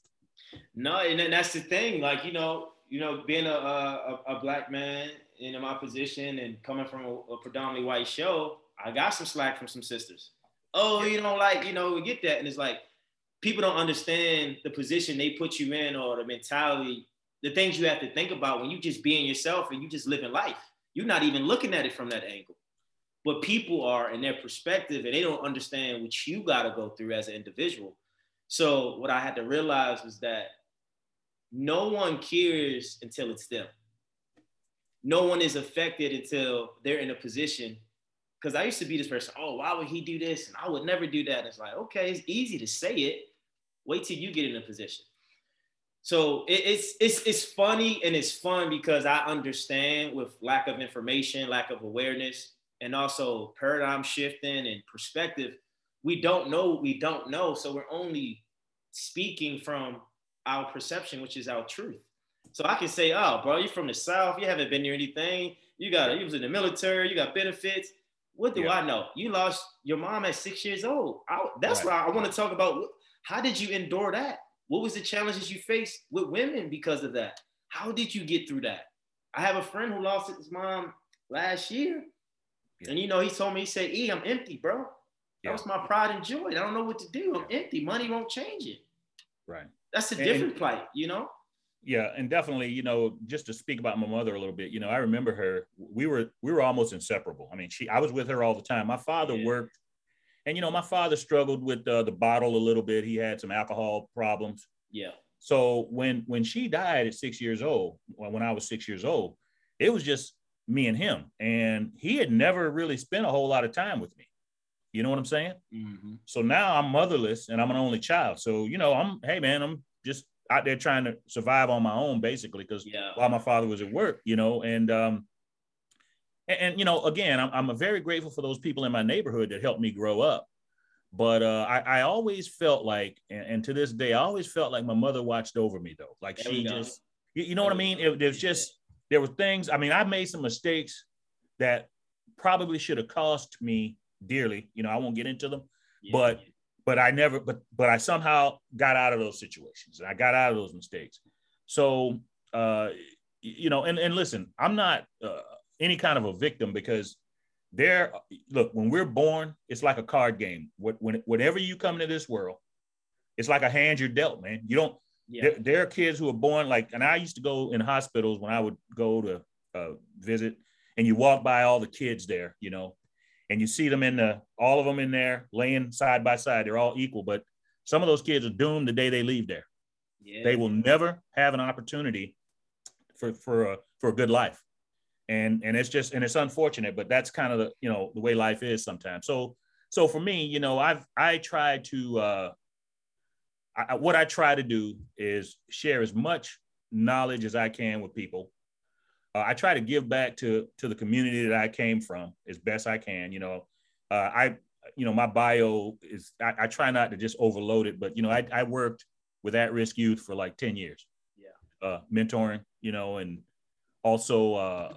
No, and that's the thing. Like you know, you know, being a, a, a black man in my position and coming from a, a, predominantly white show, I got some slack from some sisters. Oh, you don't like, you know, we get that. And it's like, people don't understand the position they put you in or the mentality, the things you have to think about when you just being yourself and you just living life. You're not even looking at it from that angle. But people are in their perspective and they don't understand what you got to go through as an individual. So what I had to realize was that no one cares until it's them. No one is affected until they're in a position. Because I used to be this person, oh, why would he do this? And I would never do that. It's like, okay, it's easy to say it. Wait till you get in a position. So it, it's it's it's funny and it's fun because I understand with lack of information, lack of awareness, and also paradigm shifting and perspective. We don't know what we don't know. So we're only speaking from our perception, which is our truth. So I can say, oh, bro, you're from the South. You haven't been near anything. You got, you was in the military. You got benefits. What do yeah. I know? You lost your mom at six years old. I, that's right. why I want to talk about how did you endure that? What was the challenges you faced with women because of that? How did you get through that? I have a friend who lost his mom last year. Yeah. And you know, he told me, he said, E, I'm empty, bro. That was my pride and joy. I don't know what to do. I'm empty. Money won't change it.
Right.
That's a different and, plight, you know?
Yeah, and definitely, you know, just to speak about my mother a little bit, you know, I remember her. We were we were almost inseparable. I mean, she I was with her all the time. My father yeah. worked, and you know, my father struggled with uh, the bottle a little bit. He had some alcohol problems.
Yeah.
So when when she died at six years old, when I was six years old, it was just me and him, and he had never really spent a whole lot of time with me. You know what I'm saying? Mm-hmm. So now I'm motherless and I'm an only child. So, you know, I'm, hey, man, I'm just out there trying to survive on my own, basically, because yeah. while my father was at work, you know, and, um, and, and, you know, again, I'm, I'm very grateful for those people in my neighborhood that helped me grow up. But uh, I, I always felt like, and, and, to this day, I always felt like my mother watched over me though. Like there she just, you, you, know what I mean? It, was just, there were things, I mean, I made some mistakes that probably should have cost me dearly. You know, I won't get into them, yeah. but, but I never, but, but I somehow got out of those situations and I got out of those mistakes. So, uh, you know, and, and listen, I'm not uh, any kind of a victim because there look when we're born it's like a card game What when, whenever you come into this world it's like a hand you're dealt man you don't yeah. there, there, are kids who are born like and i used to go in hospitals when i would go to uh, visit and you walk by all the kids there you know and you see them in the all of them in there laying side by side. They're all equal but some of those kids are doomed the day they leave there. Yeah. they will never have an opportunity for for a for a good life. And and it's just and it's unfortunate but that's kind of the you know the way life is sometimes. So so for me you know i've i try to uh I, what i try to do is share as much knowledge as i can with people uh, i try to give back to to the community that i came from as best i can you know uh, i you know my bio is I, I, try not to just overload it but you know i, I worked with at-risk youth for like 10 years yeah uh, mentoring you know and also uh,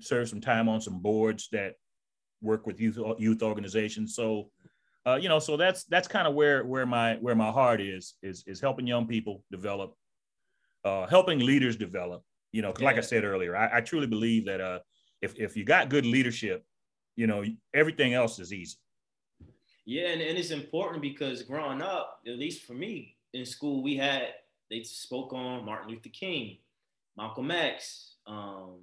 served some time on some boards that work with youth youth organizations. So, uh, you know, so that's that's kind of where where my where my heart is is is helping young people develop, uh, helping leaders develop. You know, yeah. like I said earlier, I, I truly believe that uh, if if you got good leadership, you know, everything else is easy.
Yeah, and, and it's important because growing up, at least for me in school, we had they spoke on Martin Luther King, Malcolm X, um,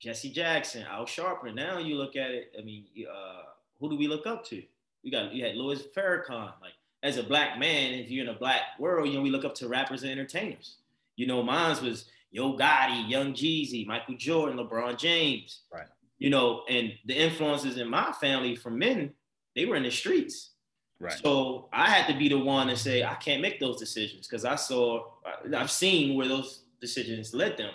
Jesse Jackson, Al Sharpton. Now you look at it. I mean, uh, who do we look up to? We got you had Louis Farrakhan. Like as a black man, if you're in a black world, you know we look up to rappers and entertainers. You know, mine was Yo Gotti, Young Jeezy, Michael Jordan, LeBron James.
Right.
You know, and the influences in my family from men, they were in the streets. Right. So I had to be the one to say I can't make those decisions because I saw, I've seen where those decisions led them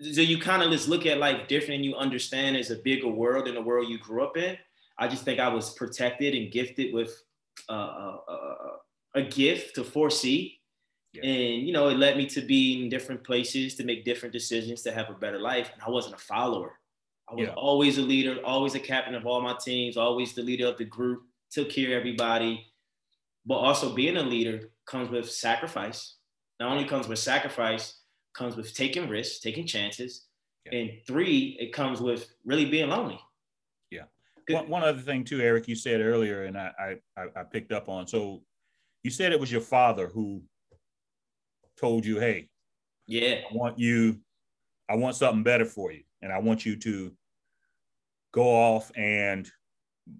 so you kind of just look at life different and you understand it's a bigger world than the world you grew up in. I just think I was protected and gifted with uh, a, uh, uh, a, gift to foresee. Yeah. And, you know, it led me to be in different places, to make different decisions, to have a better life. And I wasn't a follower. I was yeah. always a leader, always a captain of all my teams, always the leader of the group, took care of everybody. But also being a leader comes with sacrifice. Not only comes with sacrifice, comes with taking risks, taking chances. Yeah. And three, it comes with really being lonely.
Yeah. One, one other thing too, Eric, you said earlier, and I, I I picked up on. So you said it was your father who told you, "Hey,
yeah,
I want you, I want something better for you, and I want you to go off and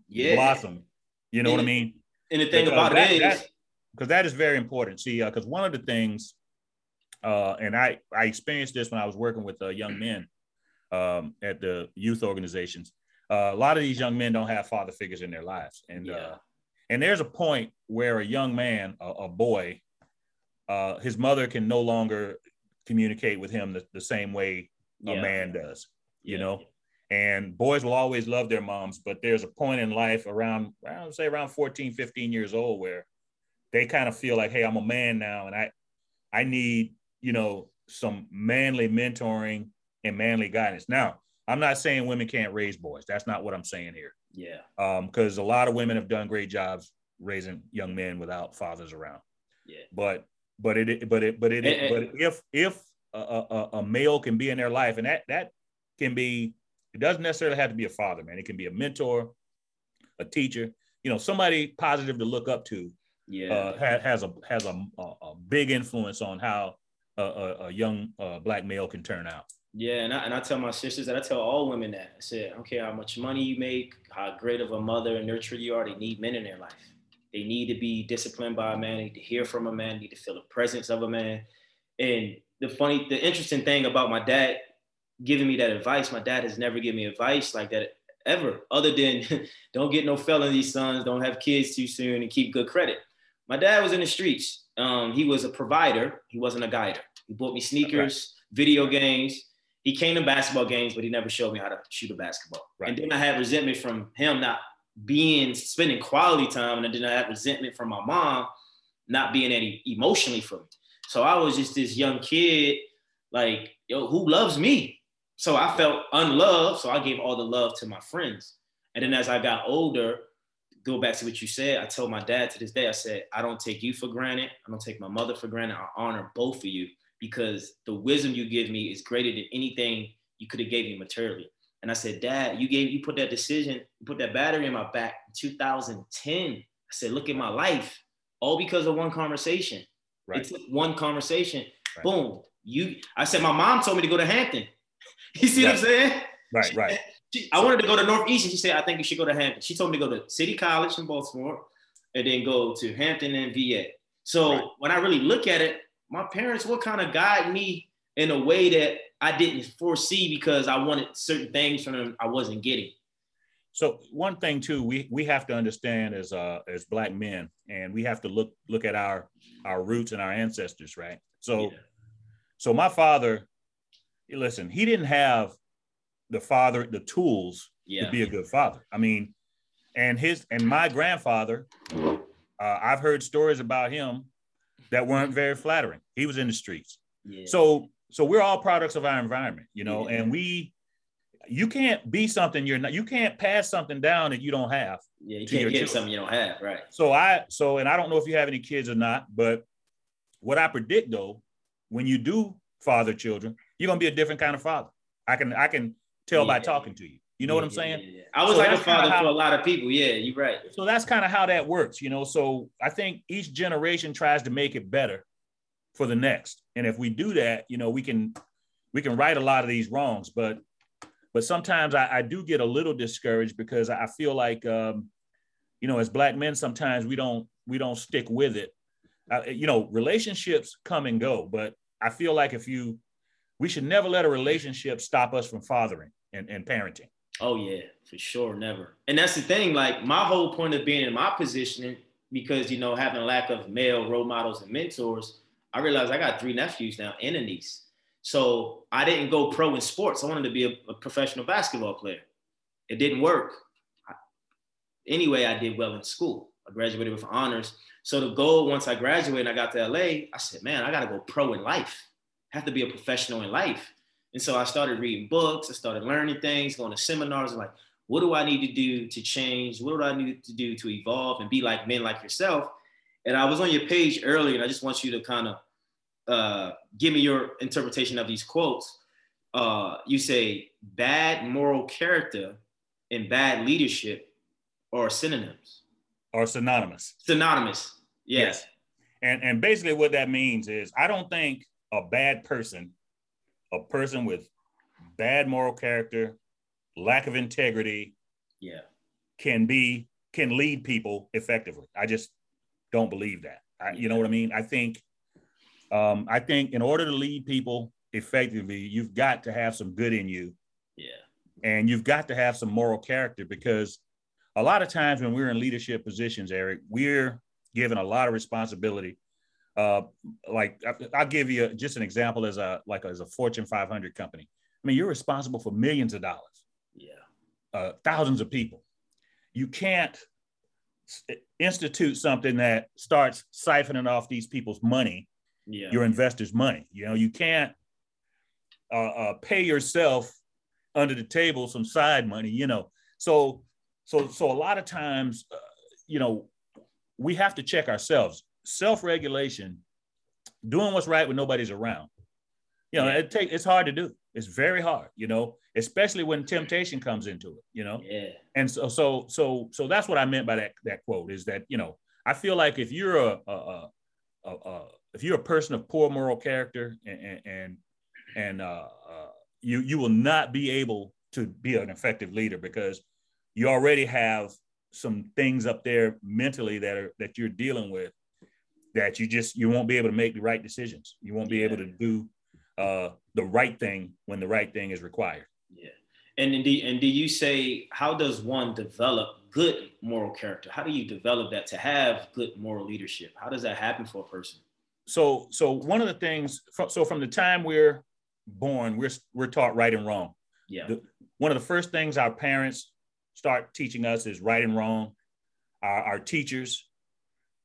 yeah. blossom." You know and, what I mean?
And the thing because about that, it is,
because that is very important. See, because uh, one of the things uh, and I I experienced this when I was working with uh, young men um, at the youth organizations. Uh, a lot of these young men don't have father figures in their lives, and uh, yeah. and there's a point where a young man, a, a boy, uh, his mother can no longer communicate with him the, the same way yeah. a man does, you yeah. know. And boys will always love their moms, but there's a point in life around, I would say around 14, 15 years old where they kind of feel like, hey, I'm a man now, and I I need you know, some manly mentoring and manly guidance. Now, I'm not saying women can't raise boys. That's not what I'm saying here.
Yeah.
Um, because a lot of women have done great jobs raising young men without fathers around.
Yeah.
But but it but it but it and, but if if a, a, a male can be in their life and that that can be it doesn't necessarily have to be a father, man. It can be a mentor, a teacher, you know, somebody positive to look up to.
Yeah.
Uh, has, has a has a, a, a big influence on how a, a young uh, black male can turn out.
Yeah, and I, and I tell my sisters and I tell all women that I said, I don't care how much money you make, how great of a mother and nurturer you are, they need men in their life. They need to be disciplined by a man, they need to hear from a man, They need to feel the presence of a man. And the funny, the interesting thing about my dad giving me that advice, my dad has never given me advice like that ever, other than don't get no felonies, sons, don't have kids too soon, and keep good credit. My dad was in the streets. Um, he was a provider. He wasn't a guider. He bought me sneakers, video games. He he came to basketball games, but he never showed me how to shoot a basketball. Right. And then I had resentment from him not being spending quality time, and then I had resentment from my mom not being any emotionally for me. So I was just this young kid, like, yo, who loves me? So I felt unloved. So I gave all the love to my friends. And then as I got older, go back to what you said, I told my dad to this day, I said, I don't take you for granted. I don't take my mother for granted. I honor both of you because the wisdom you give me is greater than anything you could have gave me materially. And I said, Dad, you gave you put that decision, you put that battery in my back in 2010. I said, look at my life, all because of one conversation. Right. It took one conversation. Right. Boom. You I said, my mom told me to go to Hampton. you see right. what I'm saying?
Right, right.
She, I wanted to go to Northeastern. She said, I think you should go to Hampton. She told me to go to City College in Baltimore and then go to Hampton and VA. So when I really look at it, my parents will kind of guide me in a way that I didn't foresee because I wanted certain things from them I wasn't getting.
So one thing too, we we have to understand as uh as black men, and we have to look look at our our roots and our ancestors, right? So yeah. so my father, listen, he didn't have the father the tools yeah. to be a good father. I mean, and his and my grandfather, uh, I've heard stories about him that weren't very flattering. He was in the streets. Yeah. So so we're all products of our environment, you know, yeah. and we you can't be something you're not you can't pass something down that you don't have.
Yeah, you can't get something you don't have, right.
So I so and I don't know if you have any kids or not, but what I predict though, when you do father children, you're gonna be a different kind of father. I can I can tell yeah. by talking to you. You know yeah, what I'm saying?
Yeah, I was so like a father how, for a lot of people. Yeah, you're right.
So that's kind of how that works, you know. So I think each generation tries to make it better for the next. And if we do that, you know, we can we can right a lot of these wrongs. But but sometimes I, I do get a little discouraged because I feel like um, you know, as black men, sometimes we don't we don't stick with it. Uh, you know, relationships come and go, but I feel like if you we should never let a relationship stop us from fathering and, and parenting.
Oh yeah, for sure, never. And that's the thing. Like my whole point of being in my position, because you know having a lack of male role models and mentors, I realized I got three nephews now and a niece. So I didn't go pro in sports. I wanted to be a, a professional basketball player. It didn't work. I, anyway, I did well in school. I graduated with honors. So the goal once I graduated and I got to LA, I said, man, I got to go pro in life. I have to be a professional in life. And so I started reading books, I started learning things, going to seminars, like, what do I need to do to change? What do I need to do to evolve and be like men like yourself? And I was on your page earlier, and I just want you to kind of uh, give me your interpretation of these quotes. Uh, you say bad moral character and bad leadership are synonyms.
Or synonymous.
Synonymous. Yes. yes.
And and basically what that means is I don't think a bad person a person with bad moral character, lack of integrity,
yeah,
can be can lead people effectively. I just don't believe that. I, you know what I mean? I think um, I think in order to lead people effectively, you've got to have some good in you.
Yeah.
And you've got to have some moral character because a lot of times when we're in leadership positions, Eric, we're given a lot of responsibility uh, like I'll give you just an example as a like as a Fortune 500 company. I mean, you're responsible for millions of dollars.
Yeah.
Uh, thousands of people. You can't institute something that starts siphoning off these people's money,
yeah.
your investors' money. You know, you can't uh, uh, pay yourself under the table some side money. You know, so so so a lot of times, uh, you know, we have to check ourselves self-regulation, doing what's right when nobody's around. You know, yeah. it take it's hard to do. It's very hard, you know, especially when temptation comes into it, you know.
Yeah.
And so so so so that's what I meant by that that quote is that, you know, I feel like if you're a, a, a, a, if you're a person of poor moral character and and and uh, uh, you you will not be able to be an effective leader because you already have some things up there mentally that are that you're dealing with that you just you won't be able to make the right decisions. You won't be yeah. able to do uh, the right thing when the right thing is required.
Yeah. And indeed, and do you say how does one develop good moral character? How do you develop that to have good moral leadership? How does that happen for a person?
So, so one of the things, so from the time we're born, we're we're taught right and wrong.
Yeah.
The, one of the first things our parents start teaching us is right and wrong. Our, our teachers,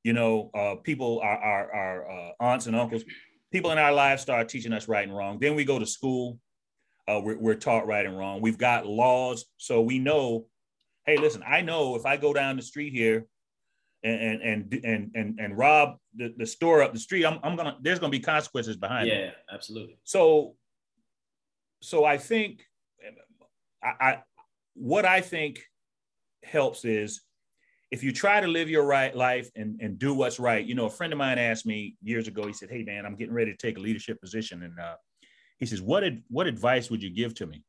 you know, uh, people, our, our, our uh, aunts and uncles, people in our lives start teaching us right and wrong. Then we go to school, uh, we're, we're taught right and wrong. We've got laws, so we know. Hey, listen, I know if I go down the street here and and and and and rob the, the store up the street, I'm, I'm gonna there's gonna be consequences behind
yeah,
it.
Yeah, absolutely.
So so I think I, I what I think helps is if you try to live your right life and, and do what's right. You know, a friend of mine asked me years ago, he said, Hey man, I'm getting ready to take a leadership position. And uh, he says, what, ad- what advice would you give to me?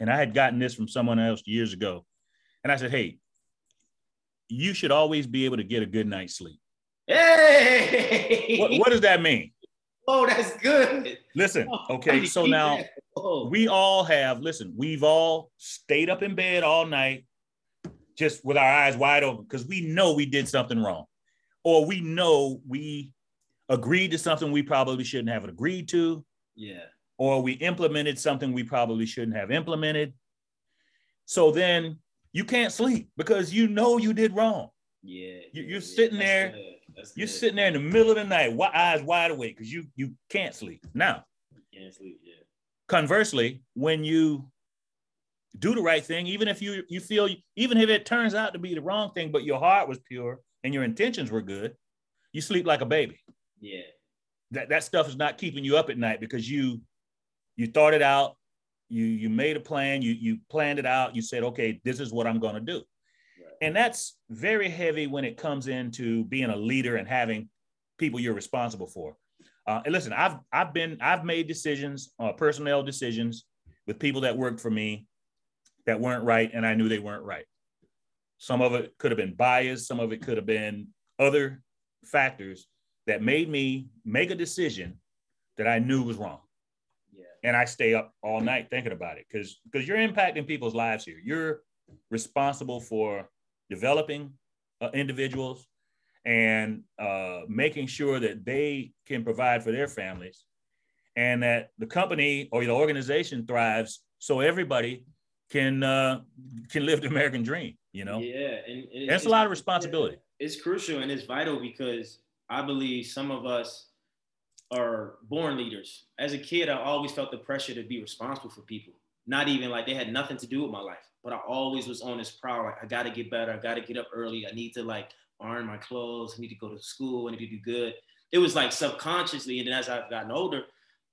And I had gotten this from someone else years ago. And I said, Hey, you should always be able to get a good night's sleep.
Hey,
what, what does that mean?
Oh, that's good.
Listen, okay, so now oh. we all have, listen, we've all stayed up in bed all night just with our eyes wide open because we know we did something wrong or we know we agreed to something we probably shouldn't have agreed to.
Yeah.
Or we implemented something we probably shouldn't have implemented. So then you can't sleep because you know you did wrong.
Yeah.
You,
are
yeah, sitting
That's
there.
Good.
You're sitting there in the middle of the night, eyes wide awake, because you you can't sleep. Now,
can't sleep. Yeah.
Conversely, when you do the right thing, even if you you feel, even if it turns out to be the wrong thing, but your heart was pure and your intentions were good, you sleep like a baby.
Yeah.
That that stuff is not keeping you up at night because you you thought it out, you you made a plan, you you planned it out, you said, okay, this is what I'm going to do and that's very heavy when it comes into being a leader and having people you're responsible for. Uh, and listen, I've I've been I've made decisions, uh, personnel decisions with people that worked for me that weren't right, and I knew they weren't right. Some of it could have been bias, some of it could have been other factors that made me make a decision that I knew was wrong.
Yeah.
And I stay up all night thinking about it because because you're impacting people's lives here. You're responsible for developing uh, individuals and uh, making sure that they can provide for their families and that the company or the organization thrives so everybody can uh, can live the American dream. You know,
yeah, and,
and that's a lot of responsibility.
It's crucial and it's vital because I believe some of us are born leaders. As a kid, I always felt the pressure to be responsible for people. Not even like they had nothing to do with my life but I always was on this prowl. Like I got to get better. I got to get up early. I need to like iron my clothes. I need to go to school. I need to do good. It was like subconsciously. And then as I've gotten older,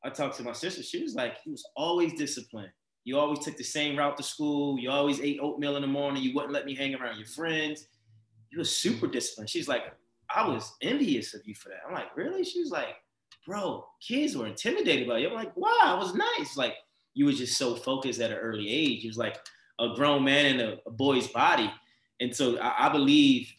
I talked to my sister. She was like, he was always disciplined. You always took the same route to school. You always ate oatmeal in the morning. You wouldn't let me hang around your friends. You were super disciplined. She's like, I was envious of you for that. I'm like, really? She was like, bro, kids were intimidated by you. I'm like, wow, it was nice. Like, you were just so focused at an early age. He was like, a grown man in a, a boy's body. And so I, I, believe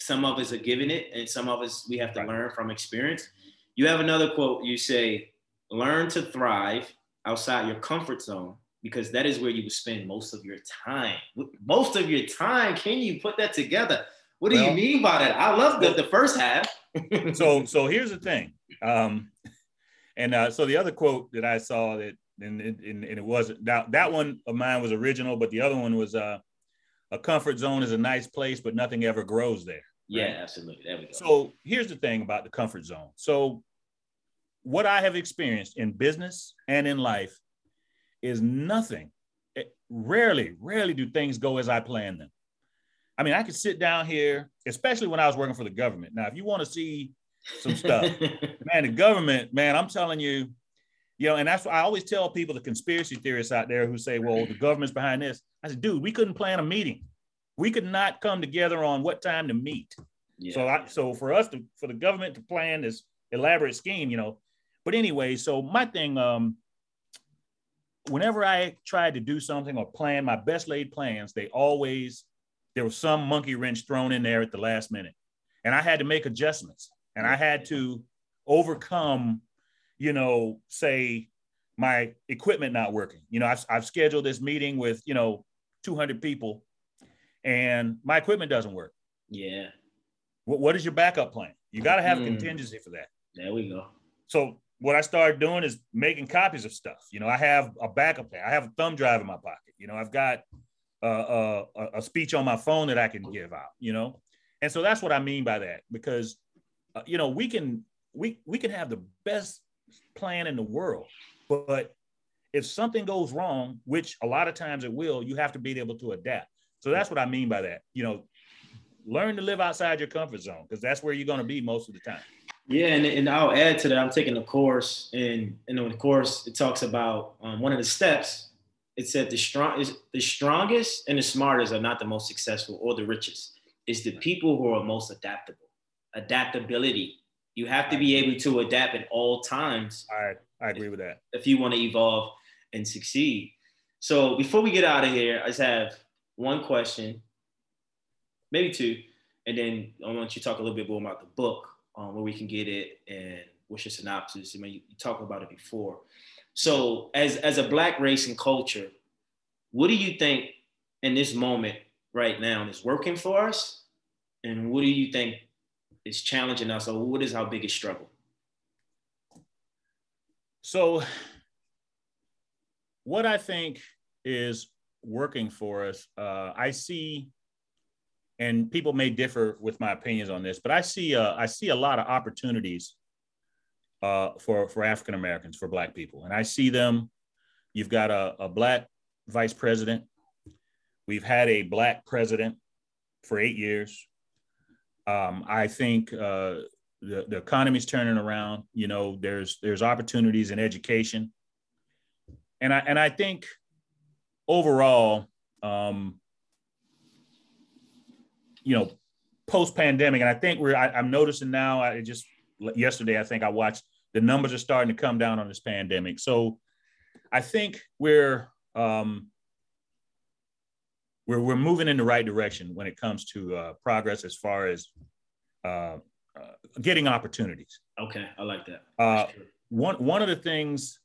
some of us are giving it and some of us we have to learn from experience. You have another quote, you say, learn to thrive outside your comfort zone because that is where you will spend most of your time. Most of your time. Can you put that together? What do well, you mean by that? I love the, the first half.
so so here's the thing. Um, and uh, so the other quote that I saw that and it, and, and it wasn't that that one of mine was original, but the other one was uh, a comfort zone is a nice place, but nothing ever grows there.
Yeah, absolutely. There we go.
So here's the thing about the comfort zone. So what I have experienced in business and in life is nothing. It, rarely, rarely do things go as I plan them. I mean, I could sit down here, especially when I was working for the government. Now, if you want to see some stuff, man, the government, man, I'm telling you, you know, and that's why I always tell people, the conspiracy theorists out there who say, well, the government's behind this. I said, dude, we couldn't plan a meeting. We could not come together on what time to meet. Yeah. So, I, so for us to, for the government to plan this elaborate scheme, you know, but anyway, so my thing, um, whenever I tried to do something or plan my best laid plans, they always, there was some monkey wrench thrown in there at the last minute. And I had to make adjustments and I had to overcome you know, say my equipment not working. You know, I've, I've scheduled this meeting with, you know, 200 people and my equipment doesn't work.
Yeah.
What, what is your backup plan? You got to have mm. contingency for that.
There we go.
So what I started doing is making copies of stuff. You know, I have a backup there. I have a thumb drive in my pocket. You know, I've got a, a speech on my phone that I can give out. You know, and so that's what I mean by that because uh, you know we can we we can have the best plan in the world, but if something goes wrong, which a lot of times it will, you have to be able to adapt. So that's what I mean by that. You know, learn to live outside your comfort zone because that's where you're going to be most of the time.
Yeah, and, and I'll add to that. I'm taking a course, and in the course it talks about um, one of the steps. It said the strong is the strongest and the smartest are not the most successful or the richest. It's the people who are most adaptable. Adaptability. You have to be able to adapt at all times.
I I agree with that.
If you want to evolve and succeed. So before we get out of here, I just have one question, maybe two, and then I want you to talk a little bit more about the book, um, where we can get it, and what's your synopsis. I mean, you, you talked about it before. So as as a black race and culture, what do you think in this moment right now is working for us, and what do you think is challenging us, or what is our biggest struggle?
So what I think is working for us, uh, I see, and people may differ with my opinions on this, but I see uh, I see a lot of opportunities uh, for for African Americans, for Black people, and I see them. You've got a, a Black vice president. We've had a Black president for eight years. Um, I think uh, the, the economy's turning around. You know, there's there's opportunities in education and I and I think overall, um, you know, post pandemic, and I think we're I, am noticing now. I just yesterday I think I watched the numbers are starting to come down on this pandemic. So I think we're um, we're we're moving in the right direction when it comes to uh, progress as far as uh, uh, getting opportunities.
Okay, I like that.
Uh, one one of the things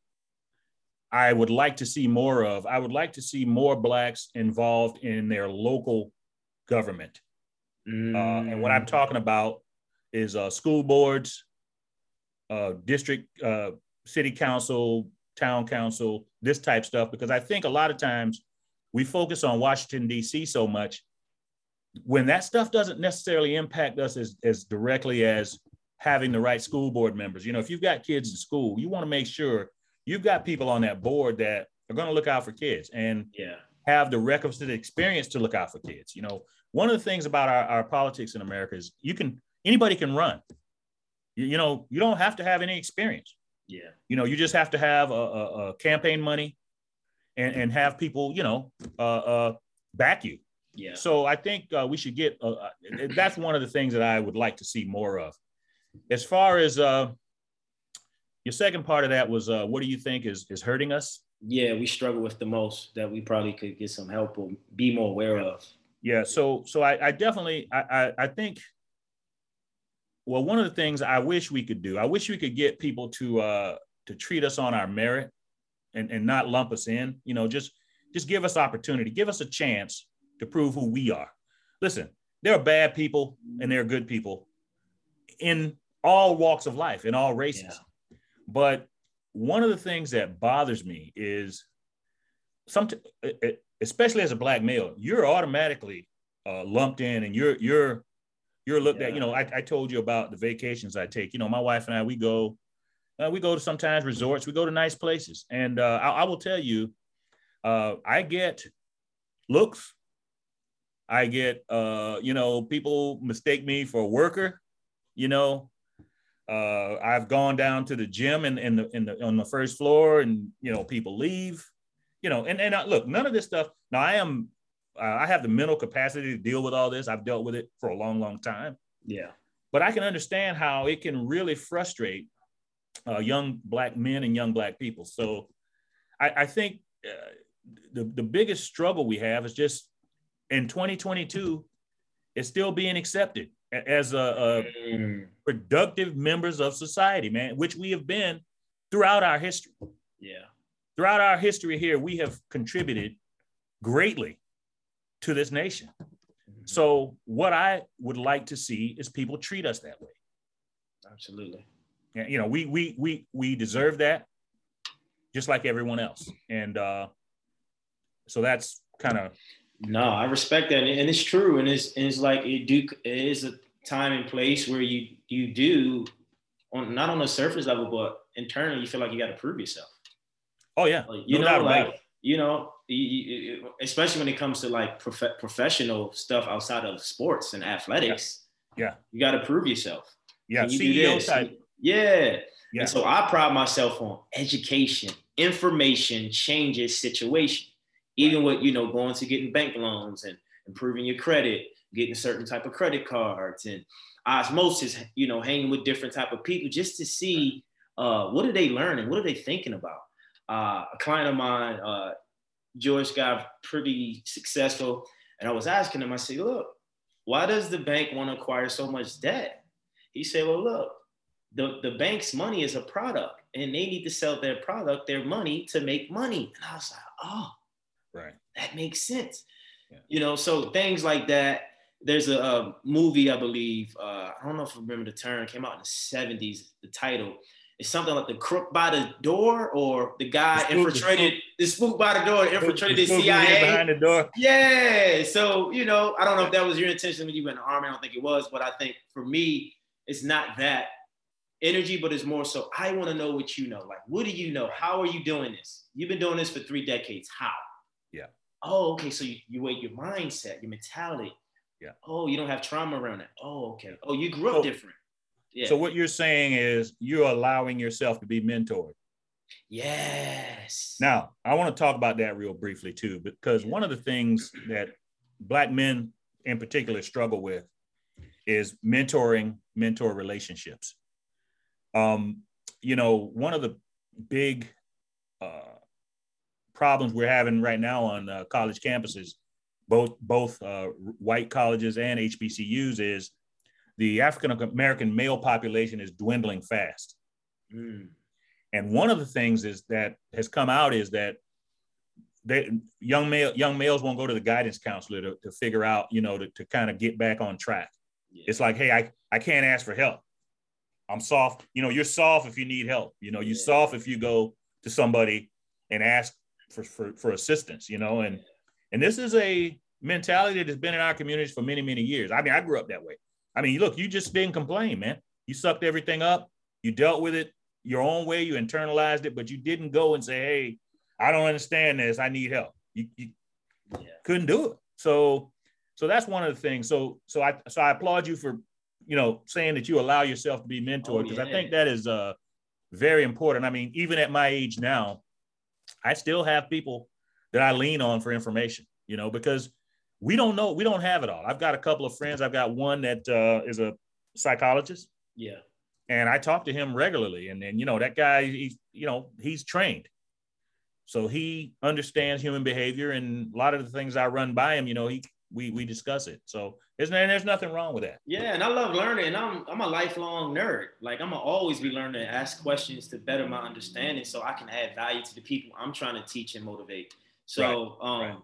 I would like to see more of. I would like to see more blacks involved in their local government. Mm. Uh, and what I'm talking about is uh, school boards, uh, district, uh, city council, town council, this type stuff. Because I think a lot of times we focus on Washington D.C. so much when that stuff doesn't necessarily impact us as, as directly as having the right school board members. You know, if you've got kids in school, you want to make sure you've got people on that board that are going to look out for kids and
yeah.
have the requisite experience to look out for kids. You know, one of the things about our, our politics in America is you can anybody can run. You, you, know, you don't have to have any experience.
Yeah.
You know, you just have to have a, a, a campaign money and, and have people, you know, uh, uh, back you.
Yeah.
So I think uh, we should get. Uh, uh that's one of the things that I would like to see more of. As far as uh, your second part of that was uh, what do you think is is hurting us?
Yeah, we struggle with the most that we probably could get some help or be more aware of.
Yeah, so so I, I definitely I, I, I think well one of the things I wish we could do I wish we could get people to uh to treat us on our merit and and not lump us in you know just just give us opportunity give us a chance to prove who we are. Listen, there are bad people and there are good people in all walks of life in all races. Yeah. But one of the things that bothers me is some, especially as a black male, you're automatically uh, lumped in, and you're you're you're looked yeah. at. You know, I, I told you about the vacations I take. You know, my wife and I we go uh, we go to sometimes resorts, we go to nice places, and uh, I, I, will tell you, uh, I get looks. I get, uh, you know, people mistake me for a worker. You know, uh, I've gone down to the gym in, in the in the on the first floor, and you know people leave. You know, and and I, look, none of this stuff. Now I am, uh, I have the mental capacity to deal with all this. I've dealt with it for a long, long time.
Yeah,
but I can understand how it can really frustrate uh, young black men and young black people. So, I, I think uh, the the biggest struggle we have is just in 2022, it's still being accepted as a, a mm. productive members of society, man, which we have been throughout our history.
Yeah.
Throughout our history here, we have contributed greatly to this nation. Mm-hmm. So, what I would like to see is people treat us that way.
Absolutely.
you know, we we we we deserve that, just like everyone else. And uh, so that's kind of.
No, I respect that, and it's true, and it's and it's like it do it is a time and place where you you do on not on the surface level, but internally you feel like you got to prove yourself.
Oh yeah,
like, you no know, like you know, especially when it comes to like prof- professional stuff outside of sports and athletics.
Yeah, yeah.
you got to prove yourself.
Yeah, you CEO type.
Yeah. yeah. And so I pride myself on education, information changes situation. Even with you know going to getting bank loans and improving your credit, getting certain type of credit cards and osmosis, you know, hanging with different type of people just to see uh, what are they learning, what are they thinking about. Uh, a client of mine, uh, George, got pretty successful, and I was asking him, I said, look, why does the bank want to acquire so much debt? He said, well, look, the, the bank's money is a product, and they need to sell their product, their money, to make money. And I was like, oh,
right,
that makes sense. Yeah. You know, so things like that there's a, a, movie I believe uh, I don't know if I remember the term came out in the 70s. The title something like the crook by the door or the guy the infiltrated the spook by the door infiltrated the, the CIA
behind the door.
Yeah, so you know I don't know if that was your intention when you went in the army. I don't think it was, but I think for me it's not that energy, but it's more so I want to know what you know. Like, what do you know? How are you doing this? You've been doing this for three decades. How?
Yeah.
Oh, okay. So you, you wait your mindset, your mentality
yeah.
Oh, you don't have trauma around it. Oh, okay. Oh, you grew up so, different.
Yeah. So what you're saying is you're allowing yourself to be mentored.
Yes.
Now, I want to talk about that real briefly too, because one of the things that black men in particular struggle with is mentoring, mentor relationships. Um, you know, one of the big uh, problems we're having right now on uh, college campuses both both uh, white colleges and HBCUs is the African American male population is dwindling fast. Mm. And one of the things is that has come out is that they, young male young males won't go to the guidance counselor to, to figure out, you know, to, to kind of get back on track. Yeah. It's like, hey, I, I can't ask for help. I'm soft. You know, you're soft if you need help. You know, you're yeah. soft if you go to somebody and ask for, for, for assistance, you know, and and this is a mentality that has been in our communities for many, many years. I mean, I grew up that way. I mean, look, you just didn't complain, man. You sucked everything up. You dealt with it your own way. You internalized it, but you didn't go and say, "Hey, I don't understand this. I need help." You, you yeah. couldn't do it. So, so that's one of the things. So, so I, so I applaud you for, you know, saying that you allow yourself to be mentored because oh, yeah. I think that is uh very important. I mean, even at my age now, I still have people that I lean on for information. You know, because we don't know, we don't have it all. I've got a couple of friends. I've got one that uh, is a psychologist.
Yeah.
And I talk to him regularly. And then, you know, that guy, he's, you know, he's trained. So he understands human behavior and a lot of the things I run by him, you know, he we we discuss it. So there's there's nothing wrong with that.
Yeah, and I love learning. And I'm I'm a lifelong nerd. Like I'm gonna always be learning to ask questions to better my understanding, so I can add value to the people I'm trying to teach and motivate. So right. um, right.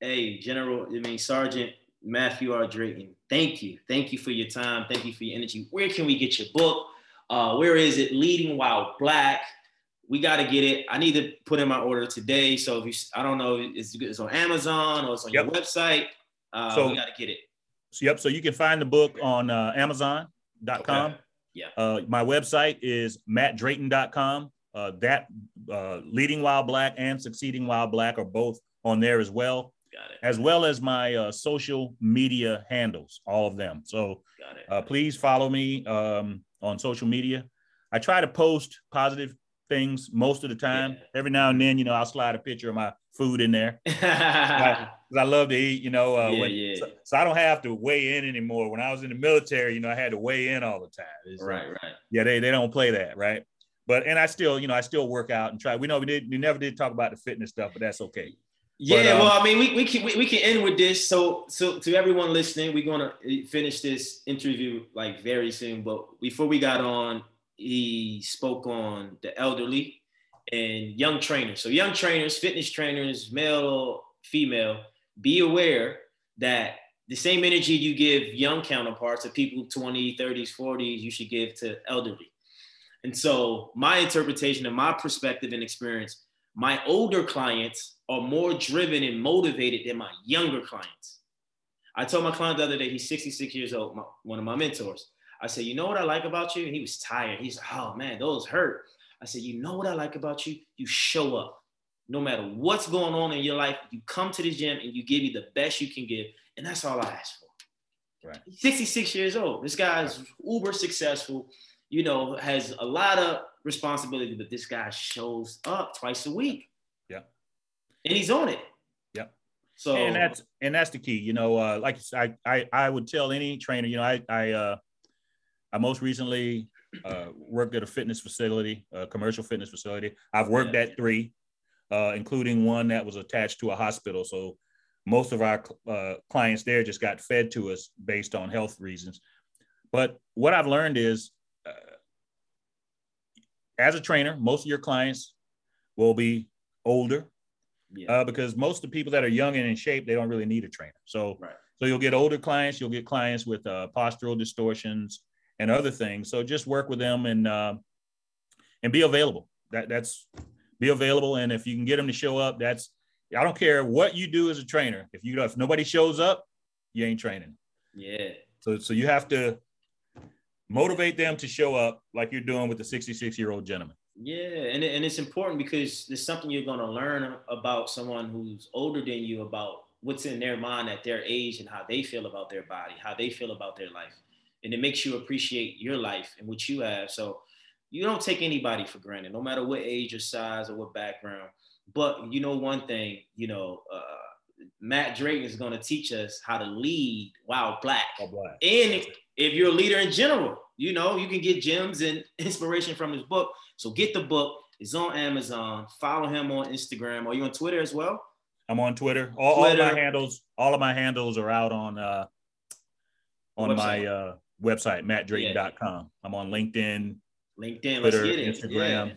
Hey, General, I mean, Sergeant Matthew R. Drayton, thank you. Thank you for your time. Thank you for your energy. Where can we get your book? Uh, where is it? Leading While Black. We got to get it. I need to put in my order today. So if you, I don't know, it's, it's on Amazon or it's on yep. your website. Uh, so we got to get it.
So, yep. So you can find the book on uh, Amazon.com. Okay.
Yeah.
Uh, my website is mattdrayton.com. Uh, that uh, Leading While Black and Succeeding While Black are both on there as well as well as my uh, social media handles, all of them. So uh, please follow me um, on social media. I try to post positive things most of the time. Yeah. Every now and then, you know, I'll slide a picture of my food in there I, I, love to eat. You know, uh,
yeah, when, yeah.
So, so, I don't have to weigh in anymore. When I was in the military, you know, I had to weigh in all the time.
It's, right, right.
Yeah, they they don't play that, right? But and I still, you know, I still work out and try. We know we did we never did talk about the fitness stuff, but that's okay.
Yeah, but, um, well, I mean, we, we can we, we, can end with this. So so to everyone listening, we're gonna finish this interview like very soon. But before we got on, he spoke on the elderly and young trainers. So young trainers, fitness trainers, male or female, be aware that the same energy you give young counterparts of people 20, 30s, 40s, you should give to elderly. And so my interpretation and my perspective and experience, my older clients are more driven and motivated than my younger clients. I told my client the other day, he's 66 years old, my, one of my mentors. I said, you know what I like about you? And he was tired. He's like, oh man, those hurt. I said, you know what I like about you? You show up. No matter what's going on in your life, you come to the gym and you give me the best you can give. And that's all I ask for. Right. He's 66 years old. This guy's right. uber successful, you know, has a lot of responsibility, but this guy shows up twice a week. And he's on it.
Yeah. So and that's and that's the key. You know, uh, like I I I would tell any trainer, you know, I I uh I most recently uh, worked at a fitness facility, a commercial fitness facility. I've worked yeah. at three, uh, including one that was attached to a hospital. So most of our uh, clients there just got fed to us based on health reasons. But what I've learned is, uh, as a trainer, most of your clients will be older, yeah. Uh, because most of the people that are young and in shape, they don't really need a trainer. So, right. so you'll get older clients, you'll get clients with uh, postural distortions, and other things. So just work with them and uh, and be available. That that's be available. And if you can get them to show up, that's I don't care what you do as a trainer. If you if nobody shows up, you ain't training.
Yeah.
So so you have to motivate them to show up like you're doing with the 66 year old gentleman.
Yeah, and, and it's important because there's something you're going to learn about someone who's older than you about what's in their mind at their age and how they feel about their body, how they feel about their life and it makes you appreciate your life and what you have. So you don't take anybody for granted, no matter what age or size or what background. But you know one thing, you know, uh, Matt Drake is going to teach us how to lead while black. While black. And if you're a leader in general, you know, you can get gems and inspiration from his book. So get the book. It's on Amazon. Follow him on Instagram. Are you on Twitter as well?
I'm on Twitter. All, Twitter. all of my handles, all of my handles are out on uh on Website. my uh website, mattdrayton.com. Yeah. I'm on LinkedIn,
LinkedIn, Twitter,
Instagram, yeah.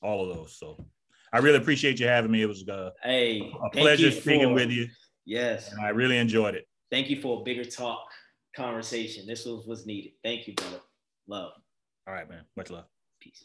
all of those. So I really appreciate you having me. It was
uh, hey,
a pleasure speaking for, with you.
Yes.
And I really enjoyed it.
Thank you for a bigger talk conversation. This was was needed. Thank you, brother. Love.
All right, man. Much love.
Peace.